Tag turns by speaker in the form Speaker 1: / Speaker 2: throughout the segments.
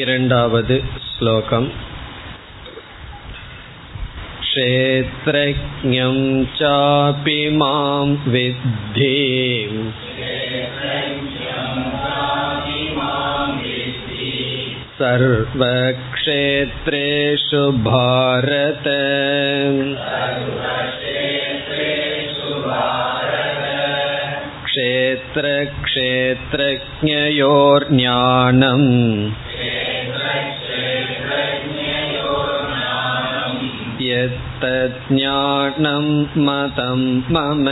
Speaker 1: இரண்டாவது श्लोकम् क्षेत्रज्ञं चापि मां विद्धि सर्वक्षेत्रेषु भारत क्षेत्रक्षेत्रज्ञयोर्ज्ञानम् यत्तज्ज्ञानं मतं मम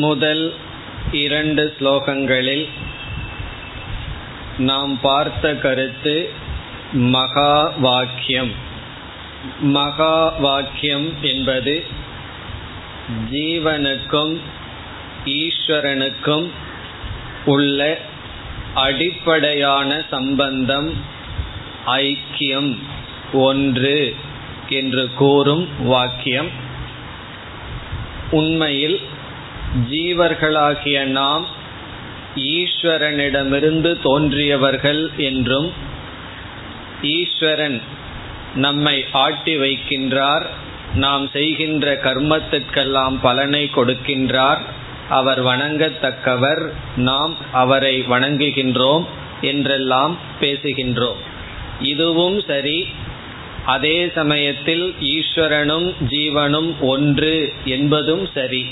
Speaker 1: முதல் இரண்டு ஸ்லோகங்களில் நாம் பார்த்த கருத்து மகா வாக்கியம் மகா வாக்கியம் என்பது ஜீவனுக்கும் ஈஸ்வரனுக்கும் உள்ள அடிப்படையான சம்பந்தம் ஐக்கியம் ஒன்று என்று கூறும் வாக்கியம். உண்மையில் ஜீவர்களாகிய நாம் ஈஸ்வரனிடமிருந்து தோன்றியவர்கள் என்றும் ஈஸ்வரன் நம்மை ஆட்டி வைக்கின்றார் நாம் செய்கின்ற கர்மத்திற்கெல்லாம் பலனை கொடுக்கின்றார் அவர் வணங்கத்தக்கவர். நாம் அவரை வணங்குகின்றோம் என்றெல்லாம் பேசுகின்றோம். இதுவும் சரி. அதே சமயத்தில் ஈஸ்வரனும் ஜீவனும் ஒன்று என்பதும் சரி.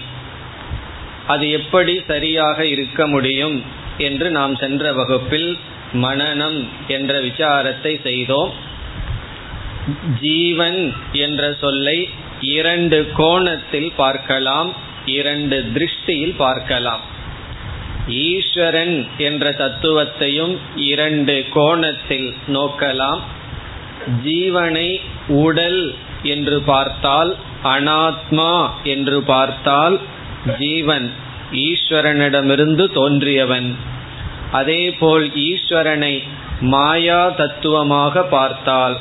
Speaker 1: அது எப்படி சரியாக இருக்க முடியும் என்று நாம் சென்ற வகுப்பில் மனநம் என்ற விசாரத்தை செய்தோம். ஜீவன் என்ற சொல்லை இரண்டு கோணத்தில் பார்க்கலாம். இரண்டு திருஷ்டியில் பார்க்கலாம். ஈஸ்வரன் என்ற தத்துவத்தையும் இரண்டு கோணத்தில் நோக்கலாம். ஜீவனை உடல் என்று பார்த்தால் அனாத்மா என்று பார்த்தால் ஜீவன் ஈஸ்வரனிடமிருந்து தோன்றியவன். அதேபோல் ஈஸ்வரனை மாயா தத்துவமாக பார்த்தால்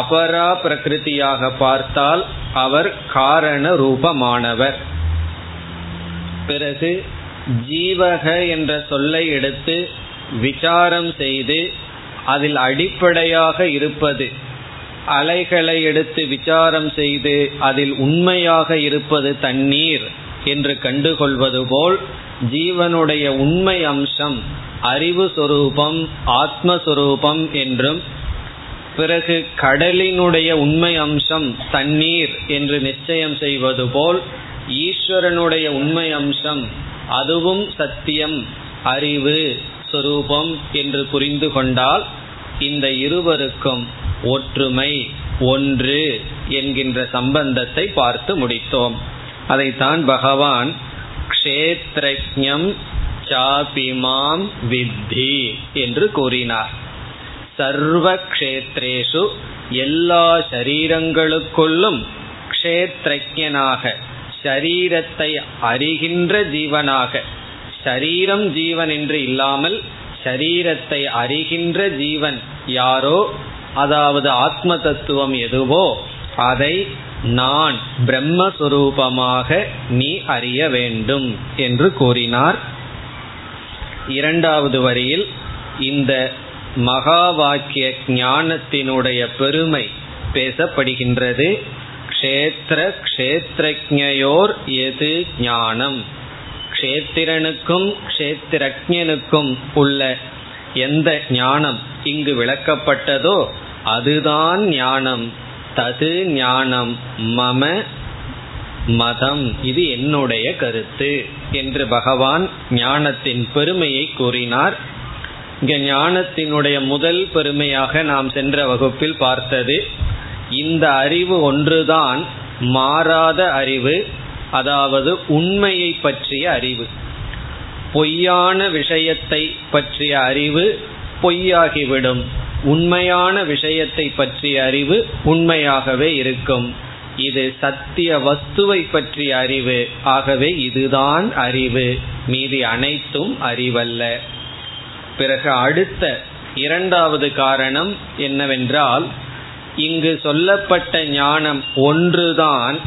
Speaker 1: அபரா பிரகிருதியாக பார்த்தால் அவர் காரண ரூபமானவர் பிறகு ஜீவக என்ற சொல்லை எடுத்து விசாரம் செய்து அதில் அடிப்படையாக இருப்பது அலைகளை எடுத்து விசாரம் செய்து அதில் உண்மையாக இருப்பது தண்ணீர் என்று கண்டுகொள்வது போல் ஜீவனுடைய உண்மை அம்சம் அறிவு சொரூபம் ஆத்மஸ்வரூபம் என்றும் பிறகு கடலினுடைய உண்மை அம்சம் தண்ணீர் என்று நிச்சயம் செய்வது போல் ஈஸ்வரனுடைய உண்மை அம்சம் அதுவும் சத்தியம் அறிவு சொரூபம் என்று புரிந்து கொண்டால் இந்த இருவருக்கும் ஒற்றுமை ஒன்று என்கின்ற சம்பந்தத்தை பார்த்து முடித்தோம். அதைத்தான் பகவான் க்ஷேத்ரஜம் சாபிமாம் வித்தி என்று கூறினார். சர்வ கஷேத்ரேஷு எல்லா சரீரங்களுக்குள்ளும் க்ஷேத்ரஜனாக ஷரீரத்தை அறிகின்ற ஜீவனாக. ஷரீரம் ஜீவன் என்று இல்லாமல் ஷரீரத்தை அறிகின்ற ஜீவன் யாரோ அதாவது ஆத்ம தத்துவம் எதுவோ அதை நான் பிரம்மஸ்வரூபமாக நீ அறிய வேண்டும் என்று கூறினார். இரண்டாவது வரியில் இந்த மகா வாக்கிய ஞானத்தினுடைய பெருமை பேசப்படுகின்றது. க்ஷேத்திர க்ஷேத்திரஜோர் எது ஞானம்? க்ஷேத்திரனுக்கும் கஷேத்திரஜனுக்கும் உள்ள எந்த ஞானம் இங்கு விளக்கப்பட்டதோ அதுதான் ஞானம். தது ஞானம் மம மதம். இது என்னுடைய கருத்து என்று பகவான் ஞானத்தின் பெருமையை கூறினார். இங்க ஞானத்தினுடைய முதல் பெருமையாக நாம் சென்ற வகுப்பில் பார்த்தது இந்த அறிவு ஒன்றுதான் மாறாத அறிவு அதாவது உண்மையை பற்றிய அறிவு. பொய்யான விஷயத்தை பற்றிய அறிவு பொய்யாகிவிடும். உண்மையான விஷயத்தை பற்றிய அறிவு உண்மையாகவே இருக்கும். இது சத்திய வஸ்துவை பற்றிய அறிவு. ஆகவே இதுதான் அறிவு. மீதி அனைத்தும் அறிவல்ல. பிறகு அடுத்த இரண்டாவது காரணம் என்னவென்றால் இங்கு சொல்லப்பட்ட ஞானம் ஒன்றுதான்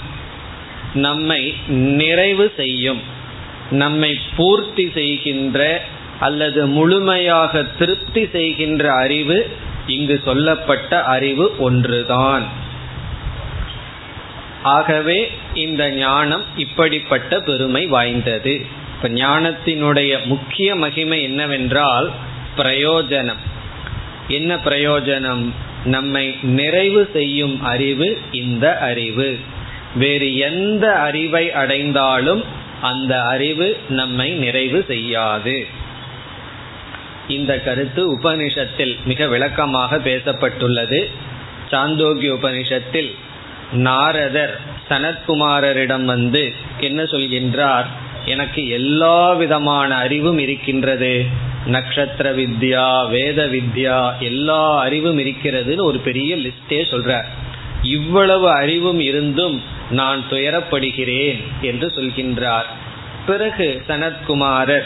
Speaker 1: நம்மை நிறைவு செய்யும் நம்மை பூர்த்தி செய்கின்ற அல்லது முழுமையாக திருப்தி செய்கின்ற அறிவு இங்கு சொல்லப்பட்ட அறிவு ஒன்றுதான். ஆகவே இந்த ஞானம் இப்படிப்பட்ட பெருமை வாய்ந்தது. இப்ப ஞானத்தினுடைய முக்கிய மகிமை என்னவென்றால் பிரயோஜனம். என்ன பிரயோஜனம்? நம்மை நிறைவு செய்யும் அறிவு இந்த அறிவு. வேறு எந்த அறிவை அடைந்தாலும் அந்த அறிவு நம்மை நிறைவு செய்யாது. இந்த கருத்து உபனிஷத்தில் மிக விளக்கமாக பேசப்பட்டுள்ளது. சாந்தோக்கிய உபனிஷத்தில் நாரதர் சனத்குமாரரிடம் வந்து என்ன சொல்கின்றார்? எனக்கு எல்லா விதமான அறிவும் இருக்கின்றது. நட்சத்திர வித்யா வேத வித்யா எல்லா அறிவும் இருக்கிறதுன்னு ஒரு பெரிய லிஸ்டே சொல்றார் இவ்வளவு அறிவும் இருந்தும் நான் துயரப்படுகிறேன் என்று சொல்கின்றார். பிறகு சனத்குமாரர்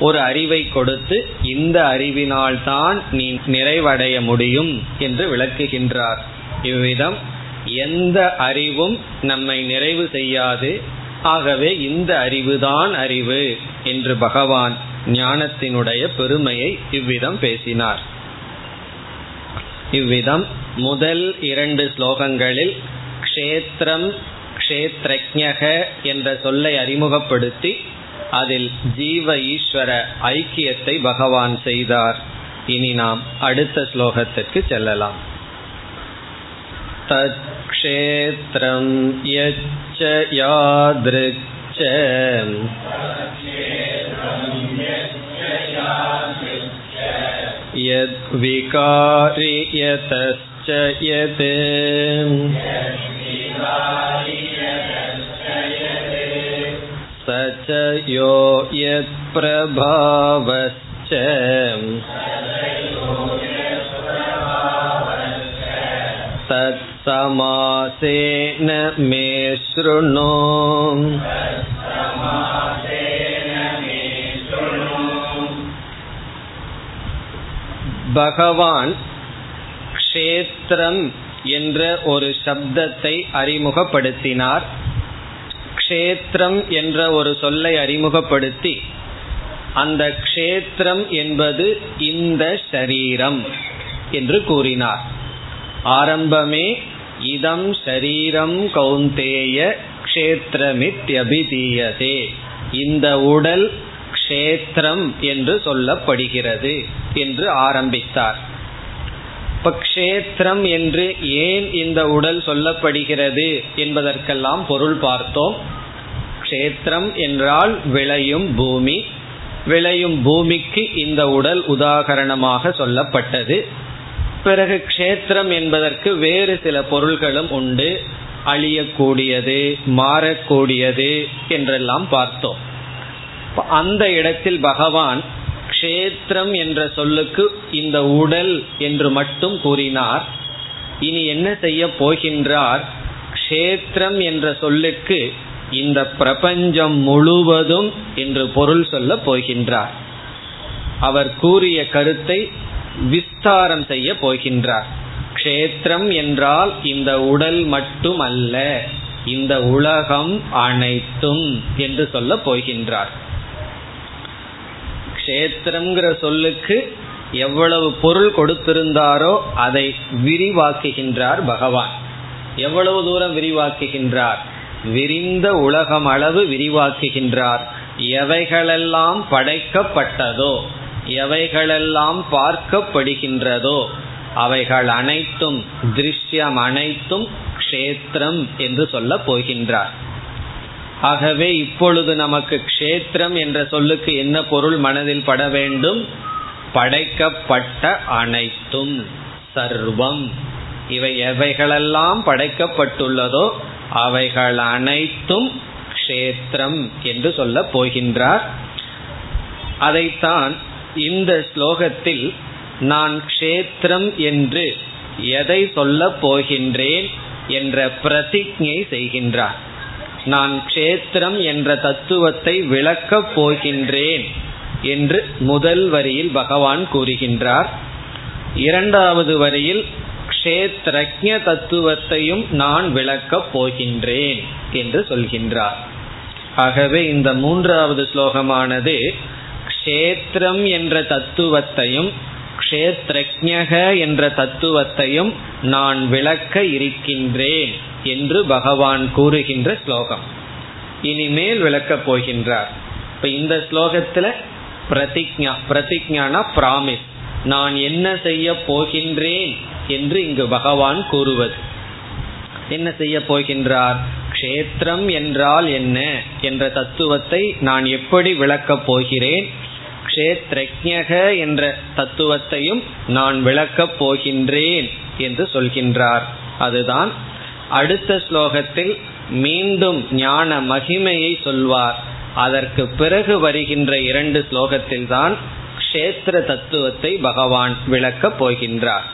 Speaker 1: ஒரு அறிவை கொடுத்து இந்த அறிவினால் தான் நீ நிறைவடைய முடியும் என்று விளக்குகின்றார். இவ்விதம் எந்த அறிவும் நம்மை நிறைவு செய்யாது. ஆகவே இந்த அறிவுதான் அறிவு என்று பகவான் ஞானத்தினுடைய பெருமையை இவ்விதம் பேசினார். இவ்விதம் முதல் இரண்டு ஸ்லோகங்களில் க்ஷேத்திரம் க்ஷேத்ரஜக என்ற சொல்லை அறிமுகப்படுத்தி அதில் ஜீவ ஈஸ்வர ஐக்கியத்தை பகவான் செய்தார். இனி நாம் அடுத்த ஸ்லோகத்திற்கு செல்லலாம். தத்ஷேத்திரம் யச்ச यद्विकारि यतश्च यत् स च यो यत्प्रभावश्च तत्समासेन मे शृणु பகவான் க்ஷேத்திரம் என்ற ஒரு சப்தத்தை அறிமுகப்படுத்தினார் க்ஷேத்திரம் என்ற ஒரு சொல்லை அறிமுகப்படுத்தி அந்த க்ஷேத்திரம் என்பது இந்த ஷரீரம் என்று கூறினார் ஆரம்பமே இதம் ஷரீரம் கௌந்தேய க்ஷேத்திரமித்யபிதீயதே. இந்த உடல் க்ஷேத்திரம் என்று சொல்லப்படுகிறது என்று ஆரம்பித்தார். இப்ப க்ஷேத்திரம் என்று ஏன் இந்த உடல் சொல்லப்படுகிறது என்பதற்கெல்லாம் பொருள் பார்த்தோம். க்ஷேத்திரம் என்றால் விளையும் பூமி. விளையும் பூமிக்கு இந்த உடல் உதாகரணமாக சொல்லப்பட்டது. பிறகு க்ஷேத்திரம் என்பதற்கு வேறு சில பொருள்களும் உண்டு. அழியக்கூடியது மாறக்கூடியது என்றெல்லாம் பார்த்தோம். அந்த இடத்தில் பகவான் க்ஷேத்திரம் என்ற சொல்லுக்கு இந்த உடல் என்று மட்டும் கூறினார். இனி என்ன செய்ய போகின்றார்? க்ஷேத்திரம் என்ற சொல்லுக்கு இந்த பிரபஞ்சம் முழுவதும் என்று பொருள் சொல்ல போகின்றார். அவர் கூறிய கருத்தை விஸ்தாரம் செய்ய போகின்றார். க்ஷேத்திரம் என்றால் இந்த உடல் மட்டும் அல்ல இந்த உலகம் அனைத்தும் என்று சொல்ல போகின்றார். க்ஷேத்திரம்ங்கிற சொல்லுக்கு எவ்வளவு பொருள் கொடுத்திருந்தாரோ அதை விரிவாக்குகின்றார் பகவான். எவ்வளவு தூரம் விரிவாக்குகின்றார்? விரிந்த உலகம் அளவு விரிவாக்குகின்றார். எவைகளெல்லாம் படைக்கப்பட்டதோ எவைகளெல்லாம் பார்க்கப்படுகின்றதோ அவைகள் அனைத்தும் திருஷ்யம் அனைத்தும் க்ஷேத்திரம் என்று சொல்ல போகின்றார். ஆகவே இப்பொழுது நமக்கு க்ஷேத்திரம் என்ற சொல்லுக்கு என்ன பொருள் மனதில் பட வேண்டும்? படைக்கப்பட்ட அனைத்தும் சர்வம். இவை எவைகளெல்லாம் படைக்கப்பட்டுள்ளதோ அவைகள் அனைத்தும் க்ஷேத்திரம் என்று சொல்ல போகின்றார். அதைத்தான் இந்த ஸ்லோகத்தில் நான் க்ஷேத்திரம் என்று எதை சொல்ல போகின்றேன் என்ற பிரதிஜை செய்கின்றார். நான் க்ஷேத்திரம் என்ற தத்துவத்தை விளக்கப் போகின்றேன் என்று முதல் வரியில் பகவான் கூறுகின்றார். இரண்டாவது வரியில் க்ஷேத்ரஜ தத்துவத்தையும் நான் விளக்கப் போகின்றேன் என்று சொல்கின்றார். ஆகவே இந்த மூன்றாவது ஸ்லோகமானது க்ஷேத்திரம் என்ற தத்துவத்தையும் கஷேத்ரஜக என்ற தத்துவத்தையும் நான் விளக்க இருக்கின்றேன் என்று பகவான் கூறுகின்ற ஸ்லோகம். இனிமேல் விளக்கப் போகின்றார். இப்ப இந்த ஸ்லோகத்துல பிரதிஜா பிரதிஜானா பிராமிஸ். நான் என்ன செய்ய போகின்றேன் என்று இங்கு பகவான் கூறுவது. என்ன செய்ய போகின்றார்? க்ஷேத்திரம் என்றால் என்ன என்ற தத்துவத்தை நான் எப்படி விளக்கப் போகிறேன்? க்ஷேத்ரஜக என்ற தத்துவத்தையும் நான் விளக்கப் போகின்றேன் என்று சொல்கின்றார். அதுதான் அடுத்த ஸ்லோகத்தில் மீண்டும் ஞான மகிமையை சொல்வார். அதற்கு பிறகு வருகின்ற இரண்டு ஸ்லோகத்தில் தான் க்ஷேத்திர தத்துவத்தை பகவான் விளக்கப் போகின்றார்.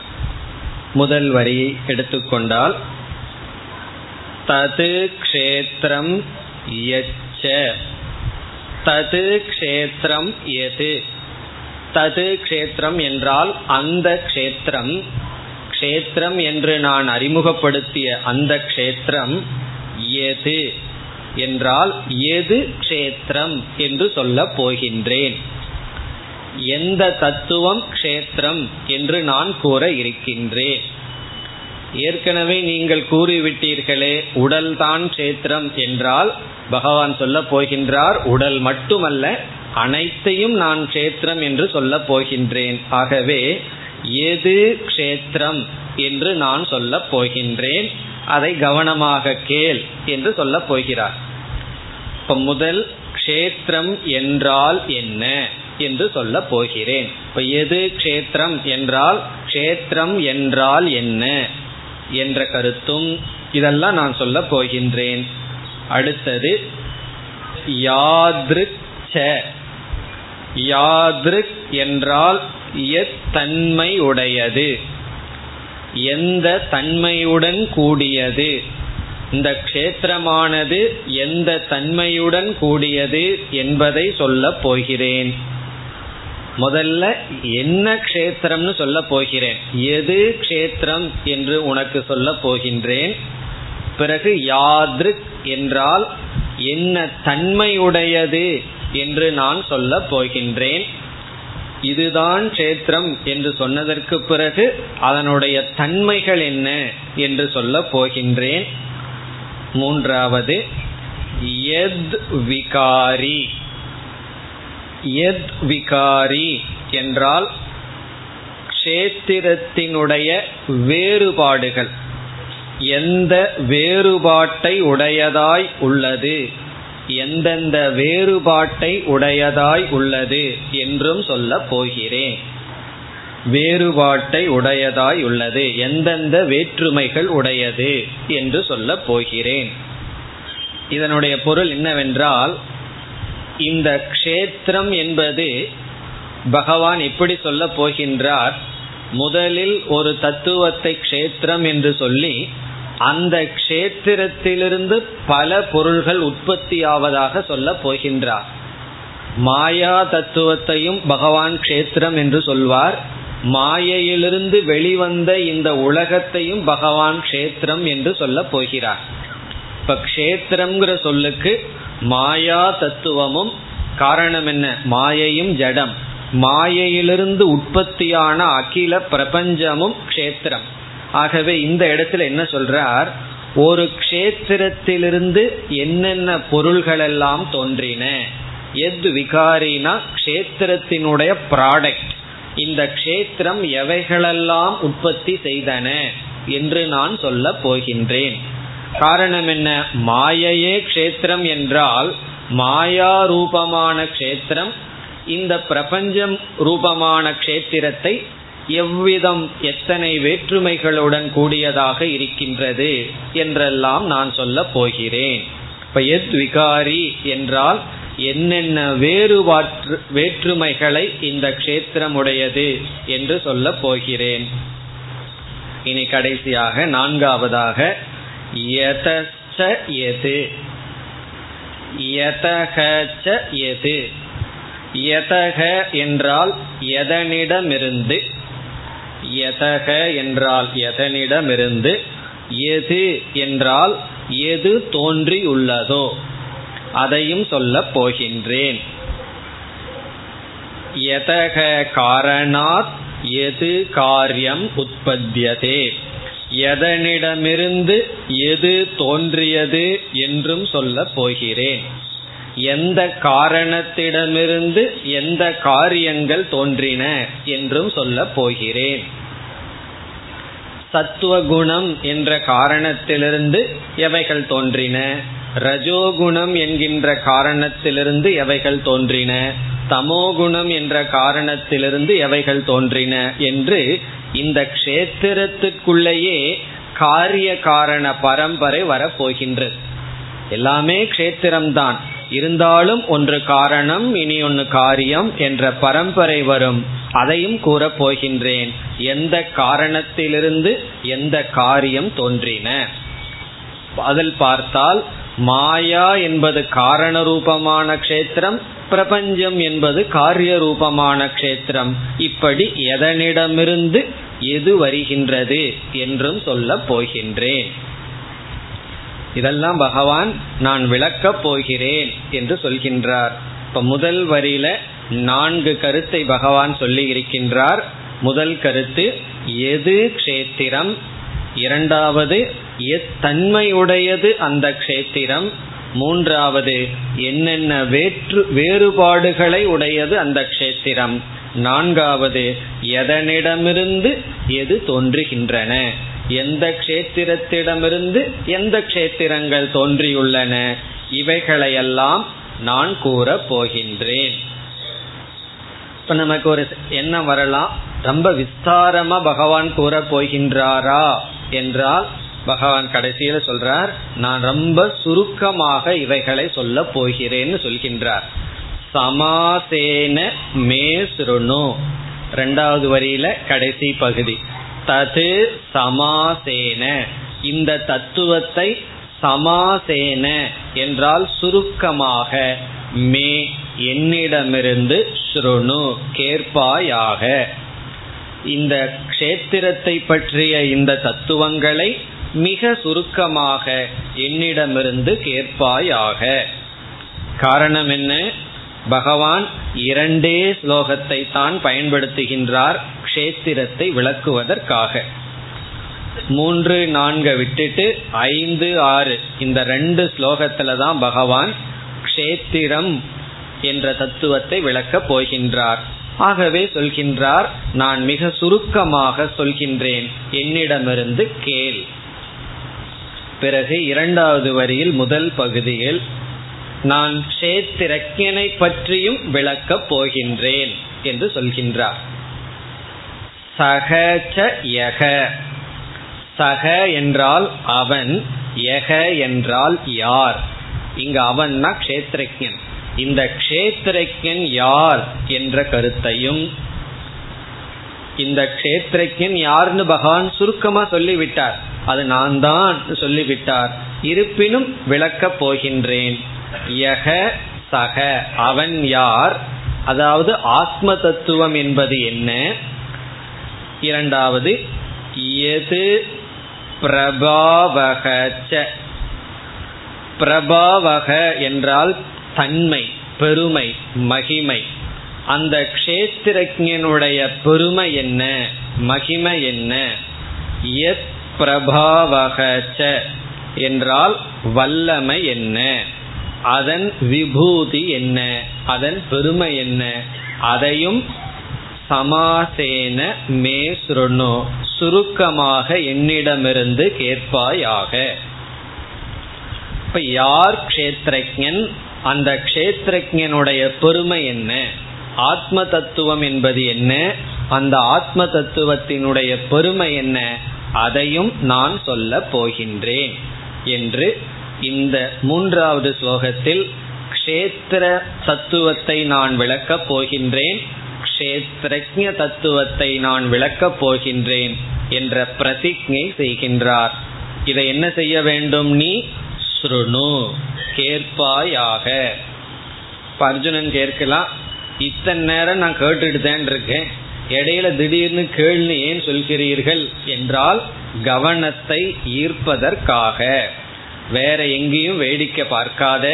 Speaker 1: முதல் வரியை எடுத்துக்கொண்டால் தது க்ஷேத்திரம் யச்ச தது க்ஷேத்திரம் எது? தது க்ஷேத்திரம் என்றால் அந்த க்ஷேத்திரம். க்ஷேத்திரம் என்று நான் அறிமுகப்படுத்திய அந்த க்ஷேத்திரம் எது? என்றால் எது க்ஷேத்திரம் என்று சொல்ல போகின்றேன். எந்த தத்துவம் க்ஷேத்திரம் என்று நான் கூற இருக்கின்றேன். ஏற்கனவே நீங்கள் கூறிவிட்டீர்களே உடல்தான் க்ஷேத்திரம் என்றால் பகவான் சொல்ல போகின்றார் உடல் மட்டுமல்ல அனைத்தையும் நான் க்ஷேத்திரம் என்று சொல்ல போகின்றேன். ஆகவே எது க்ஷேத்திரம் என்று நான் சொல்ல போகின்றேன் அதை கவனமாக கேள் என்று சொல்ல போகிறார். இப்ப முதல் க்ஷேத்திரம் என்றால் என்ன என்று சொல்ல போகிறேன். இப்ப எது க்ஷேத்திரம் என்றால் க்ஷேத்திரம் என்றால் என்ன? என்ற கருத்தும் இதெல்லாம் நான் சொல்ல போகின்றேன். அடுத்தது யாத்ருக் யாத்ருக் என்றால் எத்தன்மை உடையது. எந்த தன்மையுடன் கூடியது? இந்த க்ஷேத்திரமானது எந்த தன்மையுடன் கூடியது என்பதை சொல்லப் போகிறேன். முதல்ல என்ன க்ஷேத்திரம்னு சொல்ல போகிறேன். எது க்ஷேத்திரம் என்று உனக்கு சொல்ல போகின்றேன். பிறகு யாத்ருக் என்றால் என்ன தன்மையுடையது என்று நான் சொல்ல போகின்றேன். இதுதான் கஷேத்திரம் என்று சொன்னதற்கு பிறகு அதனுடைய தன்மைகள் என்ன என்று சொல்ல போகின்றேன். மூன்றாவது எத் விகாரி. எத் விகாரி என்றால் கஷேத்திரத்தினுடைய வேறுபாடுகள். எந்த வேறுபாட்டை உடையதாய் உள்ளது? எந்தெந்த வேறுபாட்டை உடையதாய் உள்ளது என்றும் சொல்ல போகிறேன். வேறுபாட்டை உடையதாய் உள்ளது. எந்தெந்த வேற்றுமைகள் உடையது என்று சொல்ல போகிறேன். இதனுடைய பொருள் என்னவென்றால் இந்த க்ஷேத்திரம் என்பது பகவான் எப்படி சொல்ல போகின்றார். முதலில் ஒரு தத்துவத்தை க்ஷேத்திரம் என்று சொல்லி அந்த க்ஷேத்திரத்திலிருந்து பல பொருள்கள் உற்பத்தியாவதாக சொல்ல போகின்றார். மாயா தத்துவத்தையும் பகவான் க்ஷேத்திரம் என்று சொல்வார். மாயையிலிருந்து வெளிவந்த இந்த உலகத்தையும் பகவான் க்ஷேத்திரம் என்று சொல்ல போகிறார். இப்ப கஷேத்திரம்ங்கிற சொல்லுக்கு மாயா தத்துவமும் காரணம் என்ன? மாயையும் ஜடம். மாயையிலிருந்து உற்பத்தியான அகில பிரபஞ்சமும் க்ஷேத்திரம். ஆகவே இந்த இடத்துல என்ன சொல்றார்? ஒரு க்ஷேத்திரத்திலிருந்து என்னென்ன பொருள்கள் எல்லாம் தோன்றின? எது விகாரினா க்ஷேத்திரத்தினுடைய ப்ராடக்ட் இந்த க்ஷேத்திரம் எவைகளெல்லாம் உற்பத்தி செய்தன? என்று நான் சொல்ல போகின்றேன். காரணம் என்ன? மாயையே க்ஷேத்திரம் என்றால் மாயா ரூபமான க்ஷேத்திரம் இந்த பிரபஞ்சம் ரூபமான க்ஷேத்திரத்தை எவ்விதம் எத்தனை வேற்றுமைகளுடன் கூடியதாக இருக்கின்றது என்றெல்லாம் நான் சொல்ல போகிறேன். இப்ப எத் விகாரி என்றால் என்னென்ன வேறுபாற்று வேற்றுமைகளை இந்த க்ஷேத்திரமுடையது என்று சொல்ல போகிறேன். இனி கடைசியாக நான்காவதாக எது எது எதக என்றால் எதனிடமிருந்து எதக என்றால் எதனிடமிருந்து எது என்றால் எது தோன்றியுள்ளதோ. அதையும் சொல்லப் போகின்றேன். எதக காரணாத் எது காரியம் உற்பத்தியதே. எதனிடமிருந்து எது தோன்றியது என்றும் சொல்ல போகிறேன். எந்த காரணத்திடமிருந்து எந்த காரியங்கள் தோன்றின என்றும் சொல்ல போகிறேன். சத்துவகுணம் என்ற காரணத்திலிருந்து எவைகள் தோன்றின? ரஜோகுணம் என்கின்ற காரணத்திலிருந்து எவைகள் தோன்றின? தமோகுணம் என்ற காரணத்திலிருந்து எவைகள் தோன்றின? என்று இந்த க்ஷேத்திரத்துக்குள்ளேயே காரிய காரண பரம்பரை வரப்போகின்றது. எல்லாமே க்ஷேத்திரம்தான். இருந்தாலும் ஒன்று காரணம் இனி ஒன்று காரியம் என்ற பரம்பரை வரும். அதையும் கூறப் போகின்றேன். எந்த காரணத்திலிருந்து எந்த காரியம் தோன்றின? அதில் பார்த்தால் மாயா என்பது காரண ரூபமான க்ஷேத்திரம் பிரபஞ்சம் என்பது காரிய ரூபமான க்ஷேத்திரம். இப்படி எதனிடமிருந்து எது வருகின்றது என்றும் சொல்ல போகின்றேன். இதெல்லாம் பகவான் நான் விளக்கப் போகிறேன் என்று சொல்கின்றார். இப்ப முதல் வரியில நான்கு கருத்தை பகவான் சொல்லி இருக்கின்றார். முதல் கருத்து எது க்ஷேத்திரம்? இரண்டாவது தன்மையுடையது அந்த க்ஷேத்திரம். மூன்றாவது என்னென்ன வேற்று வேறுபாடுகளை உடையது அந்த க்ஷேத்திரம். நான்காவது எதனிடமிருந்து எது தோன்றுகின்றன? எந்த க்ஷேத்திரத்திடமிருந்து எந்த க்ஷேத்திரங்கள் தோன்றியுள்ளன? இவைகளையெல்லாம் நான் கூற போகின்றேன். இப்ப நமக்கு ஒரு என்ன வரலாம்? ரொம்ப விஸ்தாரமா பகவான் கூற போகின்றாரா? என்றால் பகவான் கடைசியில சொல்றார் நான் ரொம்ப சுருக்கமாக இவைகளை சொல்ல போகிறேன்னு சொல்கின்றார். சமாசேன மே சுருணு. ரெண்டாவது வரியில கடைசி பகுதி. தது சமாசேன. இந்த தத்துவத்தை சமாசேன என்றால் சுருக்கமாக மே என்னிடமிருந்து ஸ்ருணு கேட்பாயாக. இந்த க்ஷேத்திரத்தை பற்றிய இந்த தத்துவங்களை மிக சுருக்கமாக என்னிடமிருந்து கேட்பாயாக. காரணம் என்ன? பகவான் இரண்டே ஸ்லோகத்தை தான் பயன்படுத்துகின்றார் க்ஷேத்திரத்தை விளக்குவதற்காக. மூன்று நான்கு விட்டுட்டு ஐந்து ஆறு இந்த ரெண்டு ஸ்லோகத்துல தான் பகவான் க்ஷேத்திரம் என்ற தத்துவத்தை விளக்கப் போகின்றார். ஆகவே சொல்கின்றார் நான் மிக சுருக்கமாக சொல்கின்றேன் என்னிடமிருந்து கேள். பிறகு இரண்டாவது வரியில் முதல் பகுதியில் நான் க்ஷேத்திரக்கியனை பற்றியும் விளக்கப் போகின்றேன் என்று சொல்கின்றார். சகச்ச யக. சக என்றால் அவன் யக என்றால் யார்? இங்கு அவன்னா க்ஷேத்திரஜன் இந்த க்ஷேத்திரஜன் யார் என்ற கருத்தையும் இந்த க்ஷேத்திரஜன் யார்னு பகவான் சுருக்கமா சொல்லிவிட்டார். அது நான் தான் சொல்லிவிட்டார். இருப்பினும் விளக்கப் போகின்றேன். யக சக அவன் யார்? அதாவது ஆத்ம தத்துவம் என்பது என்ன? இரண்டாவது எது பிரபாவக பிரபாவக என்றால் தன்மை பெருமை மகிமை. அந்த க்ஷேத்திரஜனுடைய பெருமை என்ன? மகிமை என்ன? எத் பிரபாவக என்றால் வல்லமை என்ன? அதன் விபூதி என்ன? அதன் பெருமை என்ன? அதையும் சமாசேன மே சுருணு. சுருக்கமாக என்னிடமிருந்து கேட்பாயாக. இப்ப யார் க்ஷேத்திரஜன் அந்த கஷேத்திரஜனுடைய பெருமை என்ன? ஆத்ம தத்துவம் என்பது என்ன? அந்த ஆத்ம தத்துவத்தினுடைய பெருமை என்ன? அதையும் நான் சொல்ல போகின்றேன் என்று இந்த மூன்றாவது ஸ்லோகத்தில் க்ஷேத்திர தத்துவத்தை நான் விளக்கப் போகின்றேன் க்ஷேத்ரஜ தத்துவத்தை நான் விளக்கப் போகின்றேன் என்ற பிரதிஜை செய்கின்றார். இதை என்ன செய்ய வேண்டும் நீ? ஸ்ருணு கேட்பாயாக. அர்ஜுனன் கேட்கலாம் இத்தனை நேரம் நான் கேட்டுட்டு தான் இருக்கேன் இடையில திடீர்னு கேள்வி ஏன் சொல்கிறீர்கள் என்றால் கவனத்தை ஈர்ப்பதற்காக. வேற எங்கேயும் வேடிக்கை பார்க்காத.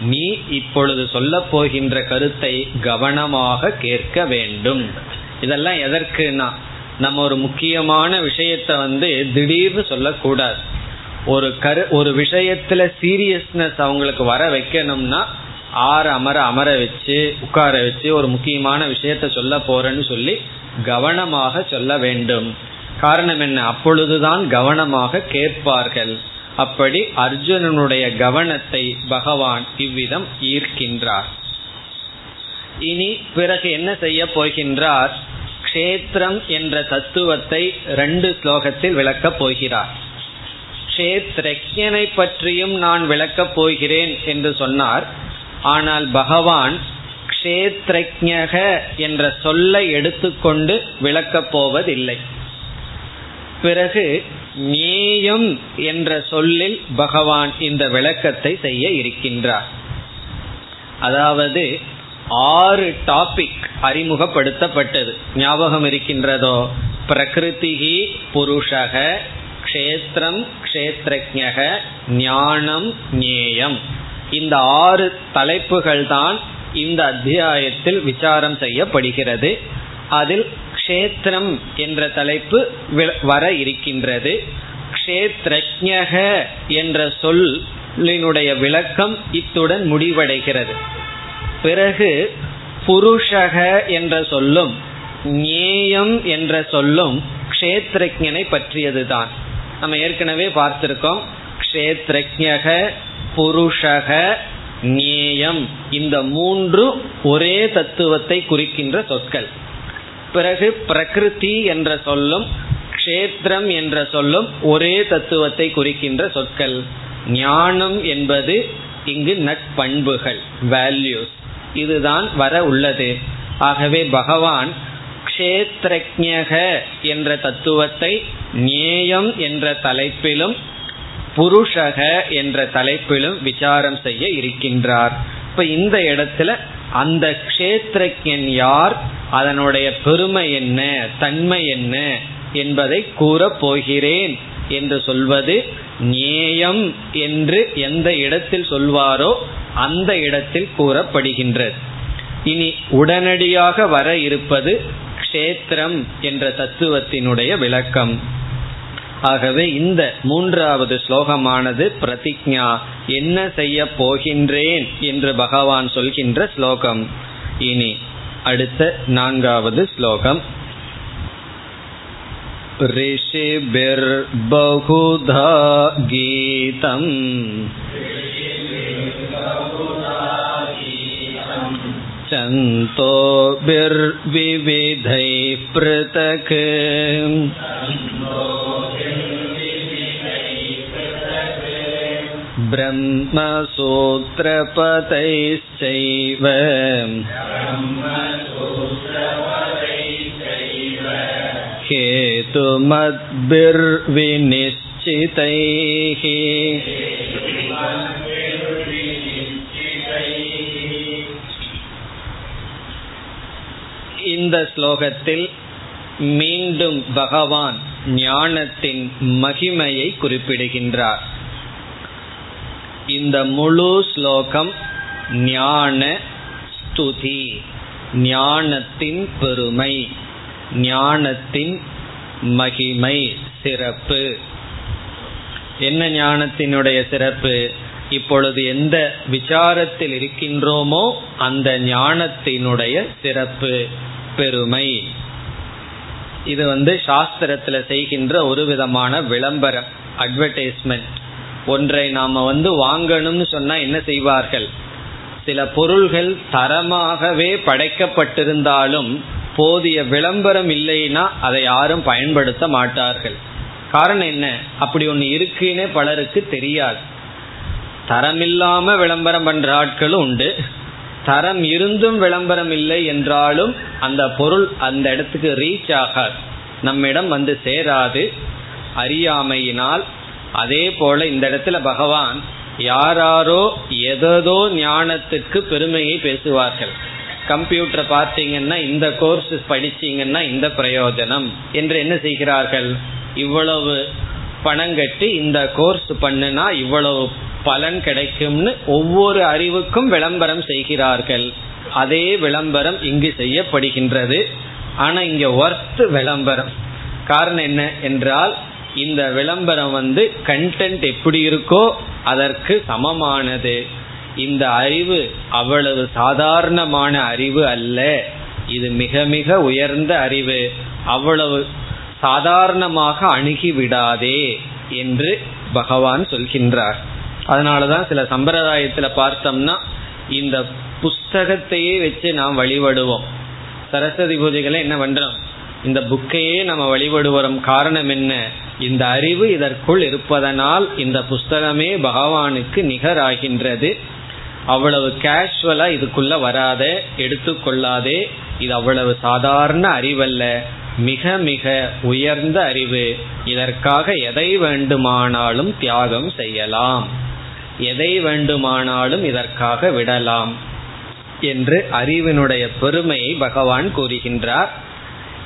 Speaker 1: நீ இப்பொழுது சொல்ல போகின்ற கருத்தை கவனமாக கேட்க வேண்டும். இதெல்லாம் எதற்குனா நம்ம ஒரு முக்கியமான விஷயத்த வந்து திடீர்னு சொல்லக்கூடாது. ஒரு கரு ஒரு விஷயத்துல சீரியஸ்னஸ் அவங்களுக்கு வர வைக்கணும்னா ஆற அமர அமர வச்சு உட்கார வச்சு ஒரு முக்கியமான விஷயத்த சொல்ல போறேன்னு சொல்லி கவனமாக சொல்ல வேண்டும். காரணம் என்ன? அப்பொழுதுதான் கவனமாக கேட்பார்கள். அப்படி அர்ஜுனனுடைய கவனத்தை பகவான் இவ்விதம் ஈர்க்கின்றார். இனி பிறகு என்ன செய்ய போகின்றார்? கஷேத்திரம் என்ற தத்துவத்தை ரெண்டு ஸ்லோகத்தில் விளக்கப் போகிறார். க்ஷேத்ரஜனை பற்றியும் நான் விளக்கப் போகிறேன் என்று சொன்னார். ஆனால் பகவான் க்ஷேத்ரஜக என்ற சொல்லை எடுத்துக்கொண்டு விளக்கப் போவதில்லை. பிறகு நேயம் என்ற சொல்லில் பகவான் இந்த விளக்கத்தை செய்ய இருக்கின்றார். அதாவது ஆறு டாபிக் அறிமுகப்படுத்தப்பட்டது. ஞாபகம் இருக்கின்றதோ? பிரகிருதிகி புருஷக க்ஷேத்திரம் க்ஷேத்ரஜக ஞானம் ஞேயம். இந்த ஆறு தலைப்புகள் தான் இந்த அத்தியாயத்தில் விசாரம் செய்யப்படுகிறது. அதில் க்ஷேத்திரம் என்ற தலைப்பு வர இருக்கின்றது. கஷேத்ரஜக என்ற சொல்லினுடைய விளக்கம் இத்துடன் முடிவடைகிறது. பிறகு புருஷக என்ற சொல்லும் ஞேயம் என்ற சொல்லும் கஷேத்ரஜனை பற்றியதுதான். நம்ம ஏற்கனவே பார்த்திருக்கோம். கஷேத்ரஜக புருஷக நேயம். இந்த மூன்று ஒரே தத்துவத்தை குறிக்கின்ற சொற்கள். பிறகு பிரகிருதி என்ற சொல்லும் க்ஷேத்திரம் என்ற சொல்லும் ஒரே தத்துவத்தை குறிக்கின்ற சொற்கள். ஞானம் என்பது இங்கு நட்பண்புகள் வேல்யூஸ் இதுதான் வர உள்ளது. ஆகவே பகவான் க்ஷேத்ரஜக என்ற தத்துவத்தை நேயம் என்ற தலைப்பிலும் புருஷக என்ற தலைப்பிலும் விசாரம் செய்ய இருக்கின்றார். இப்ப இந்த இடத்துல அந்த கஷேத்திரன் யார் அதனுடைய பெருமை என்ன தன்மை என்ன என்பதை கூறப் போகிறேன் என்று சொல்வது நேயம் என்று எந்த இடத்தில் சொல்வாரோ அந்த இடத்தில் கூறப்படுகின்றது. இனி உடனடியாக வர இருப்பது க்ஷேத்திரம் என்ற தத்துவத்தினுடைய விளக்கம். ஆகவே இந்த மூன்றாவது ஸ்லோகமானது பிரதிஜா என்ன செய்ய போகின்றேன் என்று பகவான் சொல்கின்ற ஸ்லோகம் இனி அடுத்த நான்காவது ஸ்லோகம் ऋषिभिर्बहुधा गीतम् चन्तोभिर्विविधैः पृथक् ब्रह्मसूत्रपतैश्चैव हेतुमद्भिर्विनिश्चितैः இந்த ஸ்லோகத்தில் மீண்டும் பகவான் ஞானத்தின் மகிமையை குறிப்பிடுகின்றார். இந்த முழு ஸ்லோகம் ஞான ஸ்துதி ஞானத்தின் பெருமை ஞானத்தின் மகிமை சிறப்பு. என்ன ஞானத்தினுடைய சிறப்பு? இப்பொழுது எந்த விசாரத்தில் இருக்கின்றோமோ அந்த ஞானத்தினுடைய சிறப்பு. பெருமை. இது வந்து சாஸ்திரத்துல செய்கின்ற ஒரு விதமான விளம்பரம் அட்வர்டைஸ்மெண்ட் ஒன்றை நாம வந்து வாங்கணும்னு சொன்னா என்ன செய்வார்கள்? சில பொருள்கள் தரமாகவே படைக்கப்பட்டிருந்தாலும் போதிய விளம்பரம் இல்லைன்னா அதை யாரும் பயன்படுத்த மாட்டார்கள். காரணம் என்ன? அப்படி ஒன்று இருக்குன்னே பலருக்கு தெரியாது. தரமில்லாம விளம்பரம் பண்ற ஆட்களும் உண்டு. தரம் இருந்தும் விளம்பரம் இல்லை என்றாலும் அந்த பொருள் அந்த இடத்துக்கு ரீச் ஆகாது. நம்மிடம் வந்து சேராது. அறியாமையினால் அதே போல இந்த இடத்துல பகவான் யாராரோ எதோ ஞானத்துக்கு பெருமையை பேசுவார்கள். கம்ப்யூட்டரை பார்த்தீங்கன்னா இந்த கோர்ஸ் படிச்சீங்கன்னா இந்த பிரயோஜனம். என்று என்ன செய்கிறார்கள்? இவ்வளவு பணம் கட்டி இந்த கோர்ஸ் பண்ணுனா இவ்வளவு பலன் கிடைக்கும்னு ஒவ்வொரு அறிவுக்கும் விளம்பரம் செய்கிறார்கள். அதே விளம்பரம் இங்கு செய்யப்படுகின்றது. ஆனா இங்க ஒர்த் விளம்பரம். காரணம் என்ன என்றால் இந்த விளம்பரம் வந்து கண்டென்ட் எப்படி இருக்கோ அதற்கு சமமானது. இந்த அறிவு அவ்வளவு சாதாரணமான அறிவு அல்ல. இது மிக மிக உயர்ந்த அறிவு. அவ்வளவு சாதாரணமாக அணுகி விடாதே என்று பகவான் சொல்கின்றார். அதனாலதான் சில சம்பிரதாயத்துல பார்த்தோம்னா இந்த புஸ்தகத்தையே வச்சு நாம் வழிபடுவோம். சரஸ்வதி பூஜைகளை என்ன பண்றோம்? இந்த புக்கையே நம்ம வழிபடுவோம். காரணம் என்ன? இந்த அறிவு இதற்குள் இருப்பதனால் இந்த புஸ்தகமே பகவானுக்கு நிகராகின்றது. அவ்வளவு கேஷுவலா இதுக்குள்ள வராத எடுத்துக்கொள்ளாதே இது அவ்வளவு சாதாரண அறிவல்ல. மிக மிக உயர்ந்த அறிவு. இதற்காக எதை வேண்டுமானாலும் தியாகம் செய்யலாம். எதை வேண்டுமானாலும் இதற்காக விடலாம் என்று அறிவினுடைய பெருமையை பகவான் கூறுகின்றார்.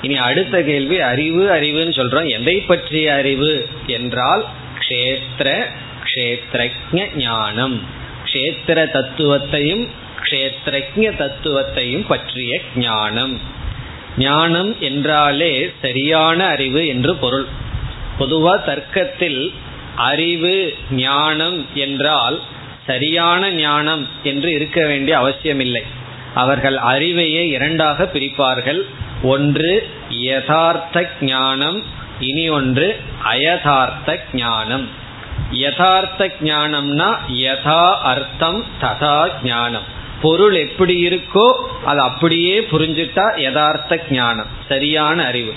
Speaker 1: இனி அடுத்த கேள்வி அறிவு அறிவுன்னு சொல்றோம். எதை பற்றிய அறிவு? என்றால் க்ஷேத்திர க்ஷேத்திரஜ ஞானம். க்ஷேத்திர தத்துவத்தையும் கஷேத்திரஜ தத்துவத்தையும் பற்றிய ஞானம். ஞானம் என்றாலே சரியான அறிவு என்று பொருள். பொதுவா தர்க்கத்தில் அறிவு ஞானம் என்றால் சரியான ஞானம் என்று இருக்க வேண்டிய அவசியமில்லை. அவர்கள் அறிவையே இரண்டாக பிரிப்பார்கள். ஒன்று யதார்த்த ஞானம் இனி ஒன்று அயதார்த்த ஞானம். யதார்த்த ஞானம்னா யதா அர்த்தம் ததா ஞானம் பொருள் எப்படி இருக்கோ அது அப்படியே புரிஞ்சுட்டா யதார்த்த ஞானம் சரியான அறிவு.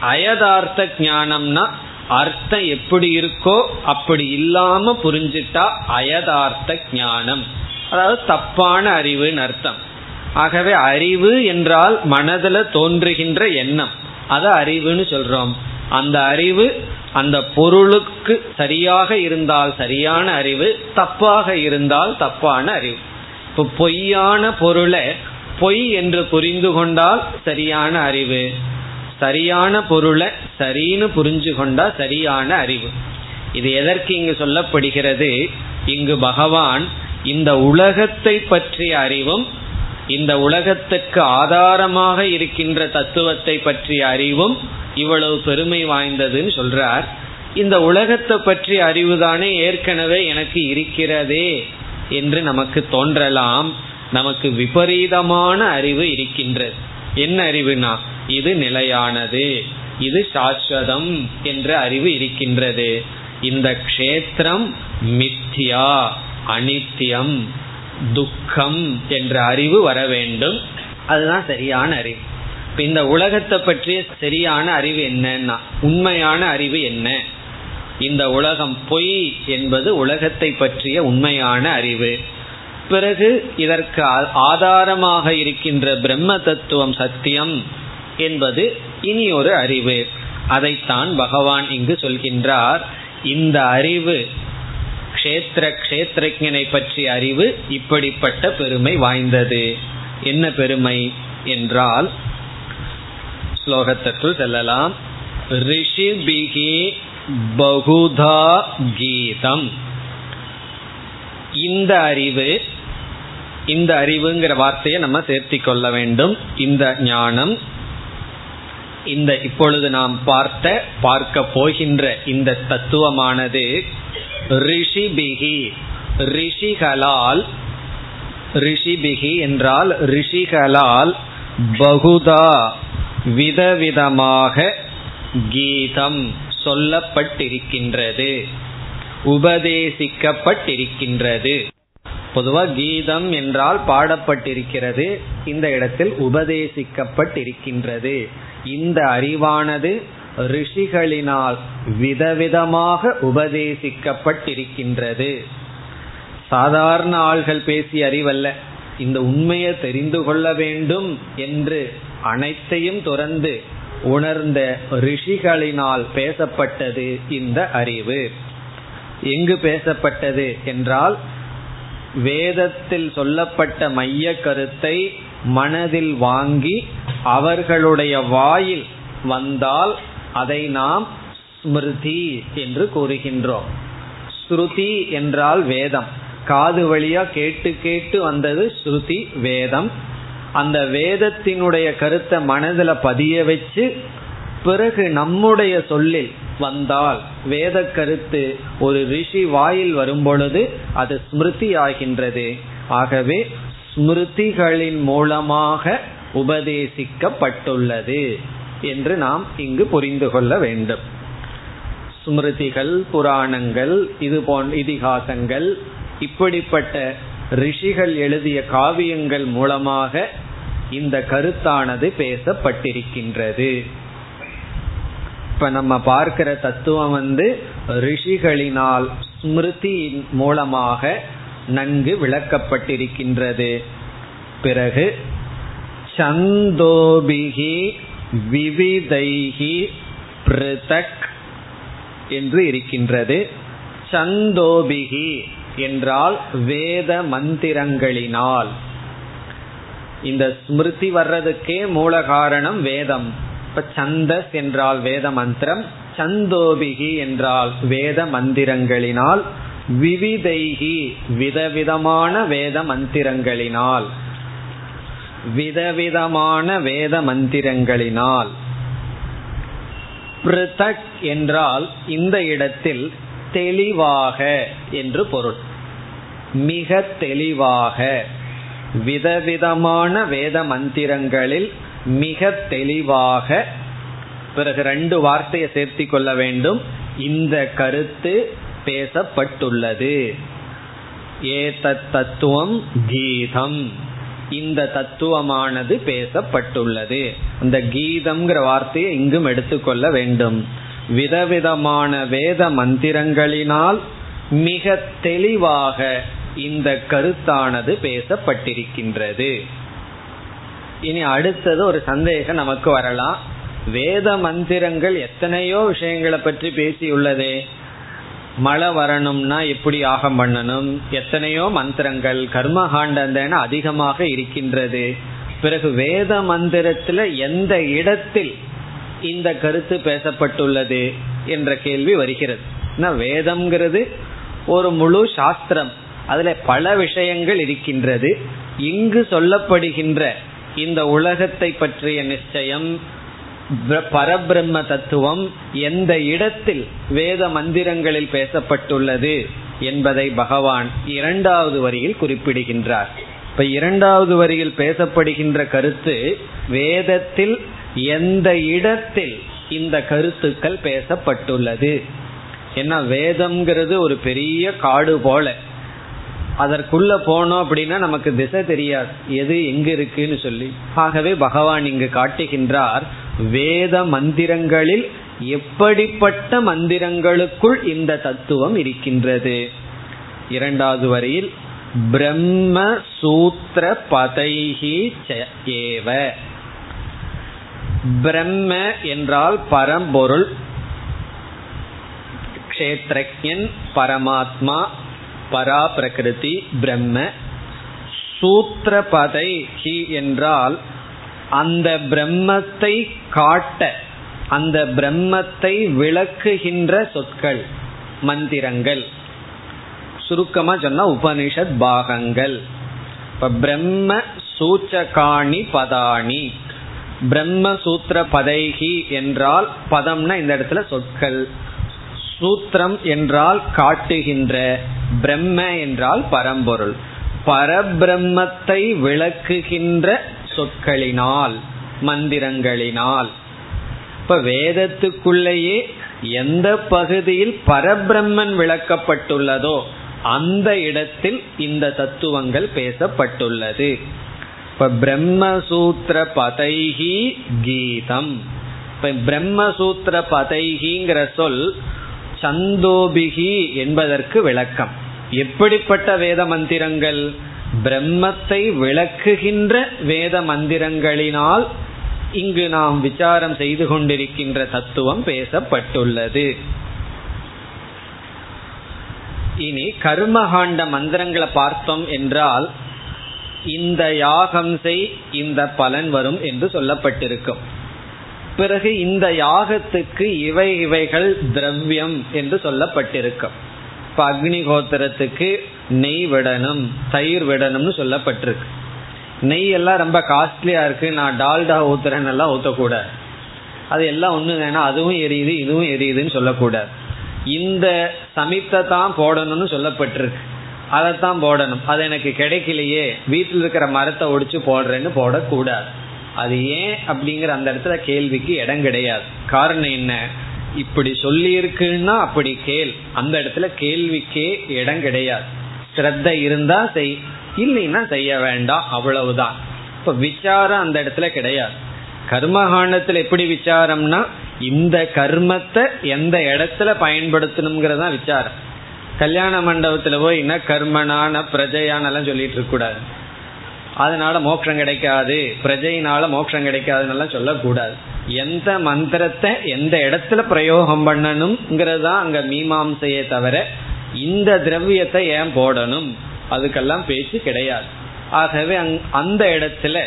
Speaker 1: அயதார்த்த ஞானம்னா அர்த்தம் எப்படி இருக்கோ அப்படி இல்லாம புரிஞ்சுட்டா அயதார்த்த ஞானம் அதாவது தப்பான அறிவுன்னு அர்த்தம். ஆகவே அறிவு என்றால் மனதில் தோன்றுகின்ற எண்ணம். அதை அறிவுன்னு சொல்றோம். அந்த அறிவு அந்த பொருளுக்கு சரியாக இருந்தால் சரியான அறிவு தப்பாக இருந்தால் தப்பான அறிவு. இப்போ பொய்யான பொருளை பொய் என்று புரிந்து கொண்டால் சரியான அறிவு. சரியான பொருளை சரின்னு புரிஞ்சு கொண்டா சரியான அறிவு. இது எதற்கு இங்கு சொல்லப்படுகிறது? இங்கு பகவான் இந்த உலகத்தை பற்றிய அறிவும் இந்த உலகத்துக்கு ஆதாரமாக இருக்கின்ற தத்துவத்தை பற்றிய அறிவும் இவ்வளவு பெருமை வாய்ந்ததுன்னு சொல்றார். இந்த உலகத்தை பற்றிய அறிவுதானே ஏற்கனவே எனக்கு இருக்கிறதே என்று நமக்கு தோன்றலாம். நமக்கு விபரீதமான அறிவு இருக்கின்றது. என்ன அறிவுனா? இது நிலையானது. இது சாஸ்வதம் என்ற அறிவு இருக்கின்றது. இந்த க்ஷேத்திரம் மித்யா அனித்தியம். துக்கம் என்ற அறிவு வர வேண்டும். அதுதான் சரியான அறிவு. இப்ப இந்த உலகத்தை பற்றிய சரியான அறிவு என்னன்னா உண்மையான அறிவு என்ன? இந்த உலகம் பொய் என்பது உலகத்தை பற்றிய உண்மையான அறிவு. பிறகு இதற்கு ஆதாரமாக இருக்கின்ற பிரம்ம தத்துவம் சத்தியம் என்பது இனி ஒரு அறிவு. அதைத்தான் பகவான் இங்கு சொல்கின்றார். இந்த அறிவு கஷேத்திர கஷேத்திரஜனை பற்றிய அறிவு இப்படிப்பட்ட பெருமை வாய்ந்தது. என்ன பெருமை என்றால் ஸ்லோகத்திற்குள் செல்லலாம். ரிஷிபிகி பகுதா கீதம். இந்த அறிவு இந்த அறிவுங்கிற வார்த்தையை நம்ம சேர்த்தி கொள்ள வேண்டும். இந்த ஞானம் இந்த இப்பொழுது நாம் பார்த்த பார்க்க போகின்ற இந்த தத்துவமானது ரிஷிபிகி ரிஷிகளால் ரிஷிபிகி என்றால் ரிஷிகளால் பகுதா விதவிதமாக கீதம் சொல்லப்பட்டிருக்கின்றது. உபதேசிக்கப்பட்டிருக்கின்றது. பொதுவாக கீதம் என்றால் பாடப்பட்டிருக்கிறது. இந்த இடத்தில் உபதேசிக்கப்பட்டிருக்கின்றது. இந்த அறிவானது ரிஷிகளினால் விதவிதமாக உபதேசிக்கப்பட்டிருக்கின்றது. சாதாரண ஆள்கள் பேசிய அறிவல்ல. இந்த உண்மையை தெரிந்து கொள்ள வேண்டும் என்று அனைத்தையும் துறந்து உணர்ந்த ரிஷிகளினால் பேசப்பட்டது இந்த அறிவு. எங்கு பேசப்பட்டது என்றால் வேதத்தில் சொல்லப்பட்ட மைய கருத்தை மனதில் வாங்கி அவர்களுடைய வாயில் வந்தால் அதை நாம் ஸ்மிருதி என்று கூறுகின்றோம். ஸ்ருதி என்றால் வேதம். காது வழியா கேட்டு கேட்டு வந்தது ஸ்ருதி வேதம். அந்த வேதத்தினுடைய கருத்தை மனதில் பதிய வச்சு பிறகு நம்முடைய சொல்லில் வந்தால் வேத கருத்து ஒரு ரிஷி வாயில் வரும்பொழுது அது ஸ்மிருதி ஆகின்றது ஆகவே ஸ்மிருதிகளின் மூலமாக உபதேசிக்கப்பட்டுள்ளது. என்று நாம் இங்கு புரிந்து கொள்ள வேண்டும். ஸ்மிருதிகள் புராணங்கள் இது போன்ற இதிகாசங்கள் இப்படிப்பட்ட ரிஷிகள் எழுதிய காவியங்கள் மூலமாக இந்த கருத்தானது பேசப்பட்டிருக்கின்றது. இப்ப நம்ம பார்க்கிற தத்துவம் வந்து ரிஷிகளினால் ஸ்மிருதியின் மூலமாக நன்கு விளக்கப்பட்டிருக்கின்றது. பிறகு சந்தோபிகி விவிதைகி பிரதக் என்று இருக்கின்றது. சந்தோபிகி என்றால் வேத மந்திரங்களினால். இந்த ஸ்மிருதி வர்றதுக்கே மூல காரணம் வேதம். இப்ப சந்தஸ் என்றால் வேத மந்திரம் சந்தோபிகி என்றால் வேத மந்திரங்களினால் விவிதைகி விதவிதமான வேத மந்திரங்களினால். விதவிதமான வேத மந்திரங்களினால். பிருதக் என்றால் இந்த இடத்தில் தெளிவாக என்று பொருள். மிக தெளிவாக. விதவிதமான வேத மந்திரங்களில் மிக தெளிவாக. பிறகு ரெண்டு வார்த்தையை சேர்த்தி கொள்ள வேண்டும். இந்த கருத்து பேசப்பட்டுள்ளது. ஏதத் தத்துவம் கீதம் இந்த தத்துவமானது பேசப்பட்டுள்ளது. அந்த கீதம்ங்கிற வார்த்தையை இங்கும் எடுத்துக்கொள்ள வேண்டும். விதவிதமான வேத மந்திரங்களினால் மிக தெளிவாக இந்த கருத்தானது பேசப்பட்டிருக்கின்றது. இனி அடுத்தது ஒரு சந்தேகம் நமக்கு வரலாம். வேத மந்திரங்கள் எத்தனையோ விஷயங்களை பற்றி பேசியுள்ளதே. மழை வரணும்னா எப்படி ஆகம் பண்ணணும்? எத்தனையோ மந்திரங்கள் கர்மகாண்டந்தன அதிகமாக இருக்கின்றது. பிறகு வேத மந்திரத்துல எந்த இடத்தில் இந்த கருத்து பேசப்பட்டுள்ளது என்ற கேள்வி வருகிறது. வேதம்ங்கிறது ஒரு முழு சாஸ்திரம். அதுல பல விஷயங்கள் இருக்கின்றது. இங்கு சொல்லப்படுகின்ற இந்த உலகத்தை பற்றிய நிச்சயம் பரபிரம்ம தத்துவம் எந்த இடத்தில் வேத மந்திரங்களில் பேசப்பட்டுள்ளது என்பதை பகவான் இரண்டாவது வரியில் குறிப்பிடுகின்றார். இப்ப இரண்டாவது வரியில் பேசப்படுகின்ற கருத்து வேதத்தில் எந்த இடத்தில் இந்த கருத்துக்கள் பேசப்பட்டுள்ளது. ஏன்னா வேதம்ங்கிறது ஒரு பெரிய காடு போல. அதற்குள்ள போனோம் அப்படின்னா நமக்கு திசை தெரியாது. எது எங்க இருக்குன்னு சொல்லி. ஆகவே பகவான் இங்கு காட்டுகின்றார் வேத மந்திரங்களில் எப்படிப்பட்ட மந்திரங்களுக்குள் இந்த தத்துவம் இருக்கின்றது? இரண்டாவது வரியில் பிரம்ம சூத்திர பதைகி ஏவ. பிரம்ம என்றால் பரம்பொருள் கஷேத்ரஜன் பரமாத்மா பரா பிரகிருதி பிரம்ம. சூத்திரபதை ஹி என்றால் அந்த பிரம்மத்தை காட்ட அந்த பிரம்மத்தை விளக்குகின்ற சொற்கள் மந்திரங்கள். சுருக்கமா சொன்னா உபனிஷத் பாகங்கள். இப்ப பிரம்ம சூச்சகாணி பதானி பிரம்ம சூத்திர பதைகி என்றால் பதம்னா இந்த இடத்துல சொற்கள். சூத்திரம் என்றால் காட்டுகின்ற பிரம்ம என்றால் பரம்பொருள். பரபிரம்மத்தை விளக்குகின்ற சொற்களினால் மந்திரங்களினால். இப்ப வேதத்துக்குள்ளேயே எந்த பகுதியில் பரபிரம்மன் விளக்கப்பட்டுள்ளதோ அந்த இடத்தில் இந்த தத்துவங்கள் பேசப்பட்டுள்ளது. இப்ப பிரம்மசூத்திர பதைகி கீதம். இப்ப பிரம்மசூத்திர பதைகிங்கிற சொல் சந்தோபிகி என்பதற்கு விளக்கம். எப்படிப்பட்ட வேத மந்திரங்கள்? பிரம்மத்தை விளக்குகின்ற வேத மந்திரங்களினால் இங்கு நாம் விசாரம் செய்து கொண்டிருக்கின்ற தத்துவம் பேசப்பட்டுள்ளது. இனி கர்மகாண்ட மந்திரங்களை பார்த்தோம் என்றால் இந்த யாகம் செய் இந்த பலன் வரும் என்று சொல்லப்பட்டிருக்கும். பிறகு இந்த யாகத்துக்கு இவை இவைகள் திரவியம் என்று சொல்லப்பட்டிருக்கும். இப்ப அக்னிகோத்திரத்துக்கு நெய் விடணும் தயிர் விடணும்னு சொல்லப்பட்டிருக்கு. நெய் எல்லாம் ரொம்ப காஸ்ட்லியா இருக்கு. நான் டால்டா ஊத்துறேன்னு எல்லாம் ஊத்தக்கூடாது. அது எல்லாம் ஒண்ணு வேணா அதுவும் எரியுது இதுவும் எரியுதுன்னு சொல்லக்கூடாது. இந்த சமித்தை தான் போடணும்னு சொல்லப்பட்டிருக்கு. அதைத்தான் போடணும். அது எனக்கு கிடைக்கலையே. வீட்டில் இருக்கிற மரத்தை ஒடிச்சு போடுறேன்னு போடக்கூடாது. அது ஏன் அப்படிங்கிற அந்த இடத்துல கேள்விக்கு இடம் கிடையாது. காரணம் என்ன? இப்படி சொல்லி இருக்குன்னா அப்படி கேள். அந்த இடத்துல கேள்விக்கே இடம் கிடையாது. ஸ்ரத்த இருந்தா செய். இல்லைன்னா செய்ய வேண்டாம். அவ்வளவுதான். இப்ப விசாரம் அந்த இடத்துல கிடையாது. கர்மகாண்டத்துல எப்படி விசாரம்னா இந்த கர்மத்தை எந்த இடத்துல பயன்படுத்தணுங்கிறதா விசாரம். கல்யாண மண்டபத்துல போய் என்ன கர்மனான பிரஜையானெல்லாம் சொல்லிட்டு இருக்க கூடாது. அதனால மோட்சம் கிடைக்காது. பிரஜையினால மோட்சம் கிடைக்காதுன்னு சொல்லக்கூடாது. எந்த மந்திரத்தை எந்த இடத்துல பிரயோகம் பண்ணணுங்கிறது தான் அங்க மீமாம்சையே தவிர இந்த திரவியத்தை ஏன் போடணும்? அதுக்கெல்லாம் பேச்சு கிடையாது. ஆகவே அந்த இடத்துல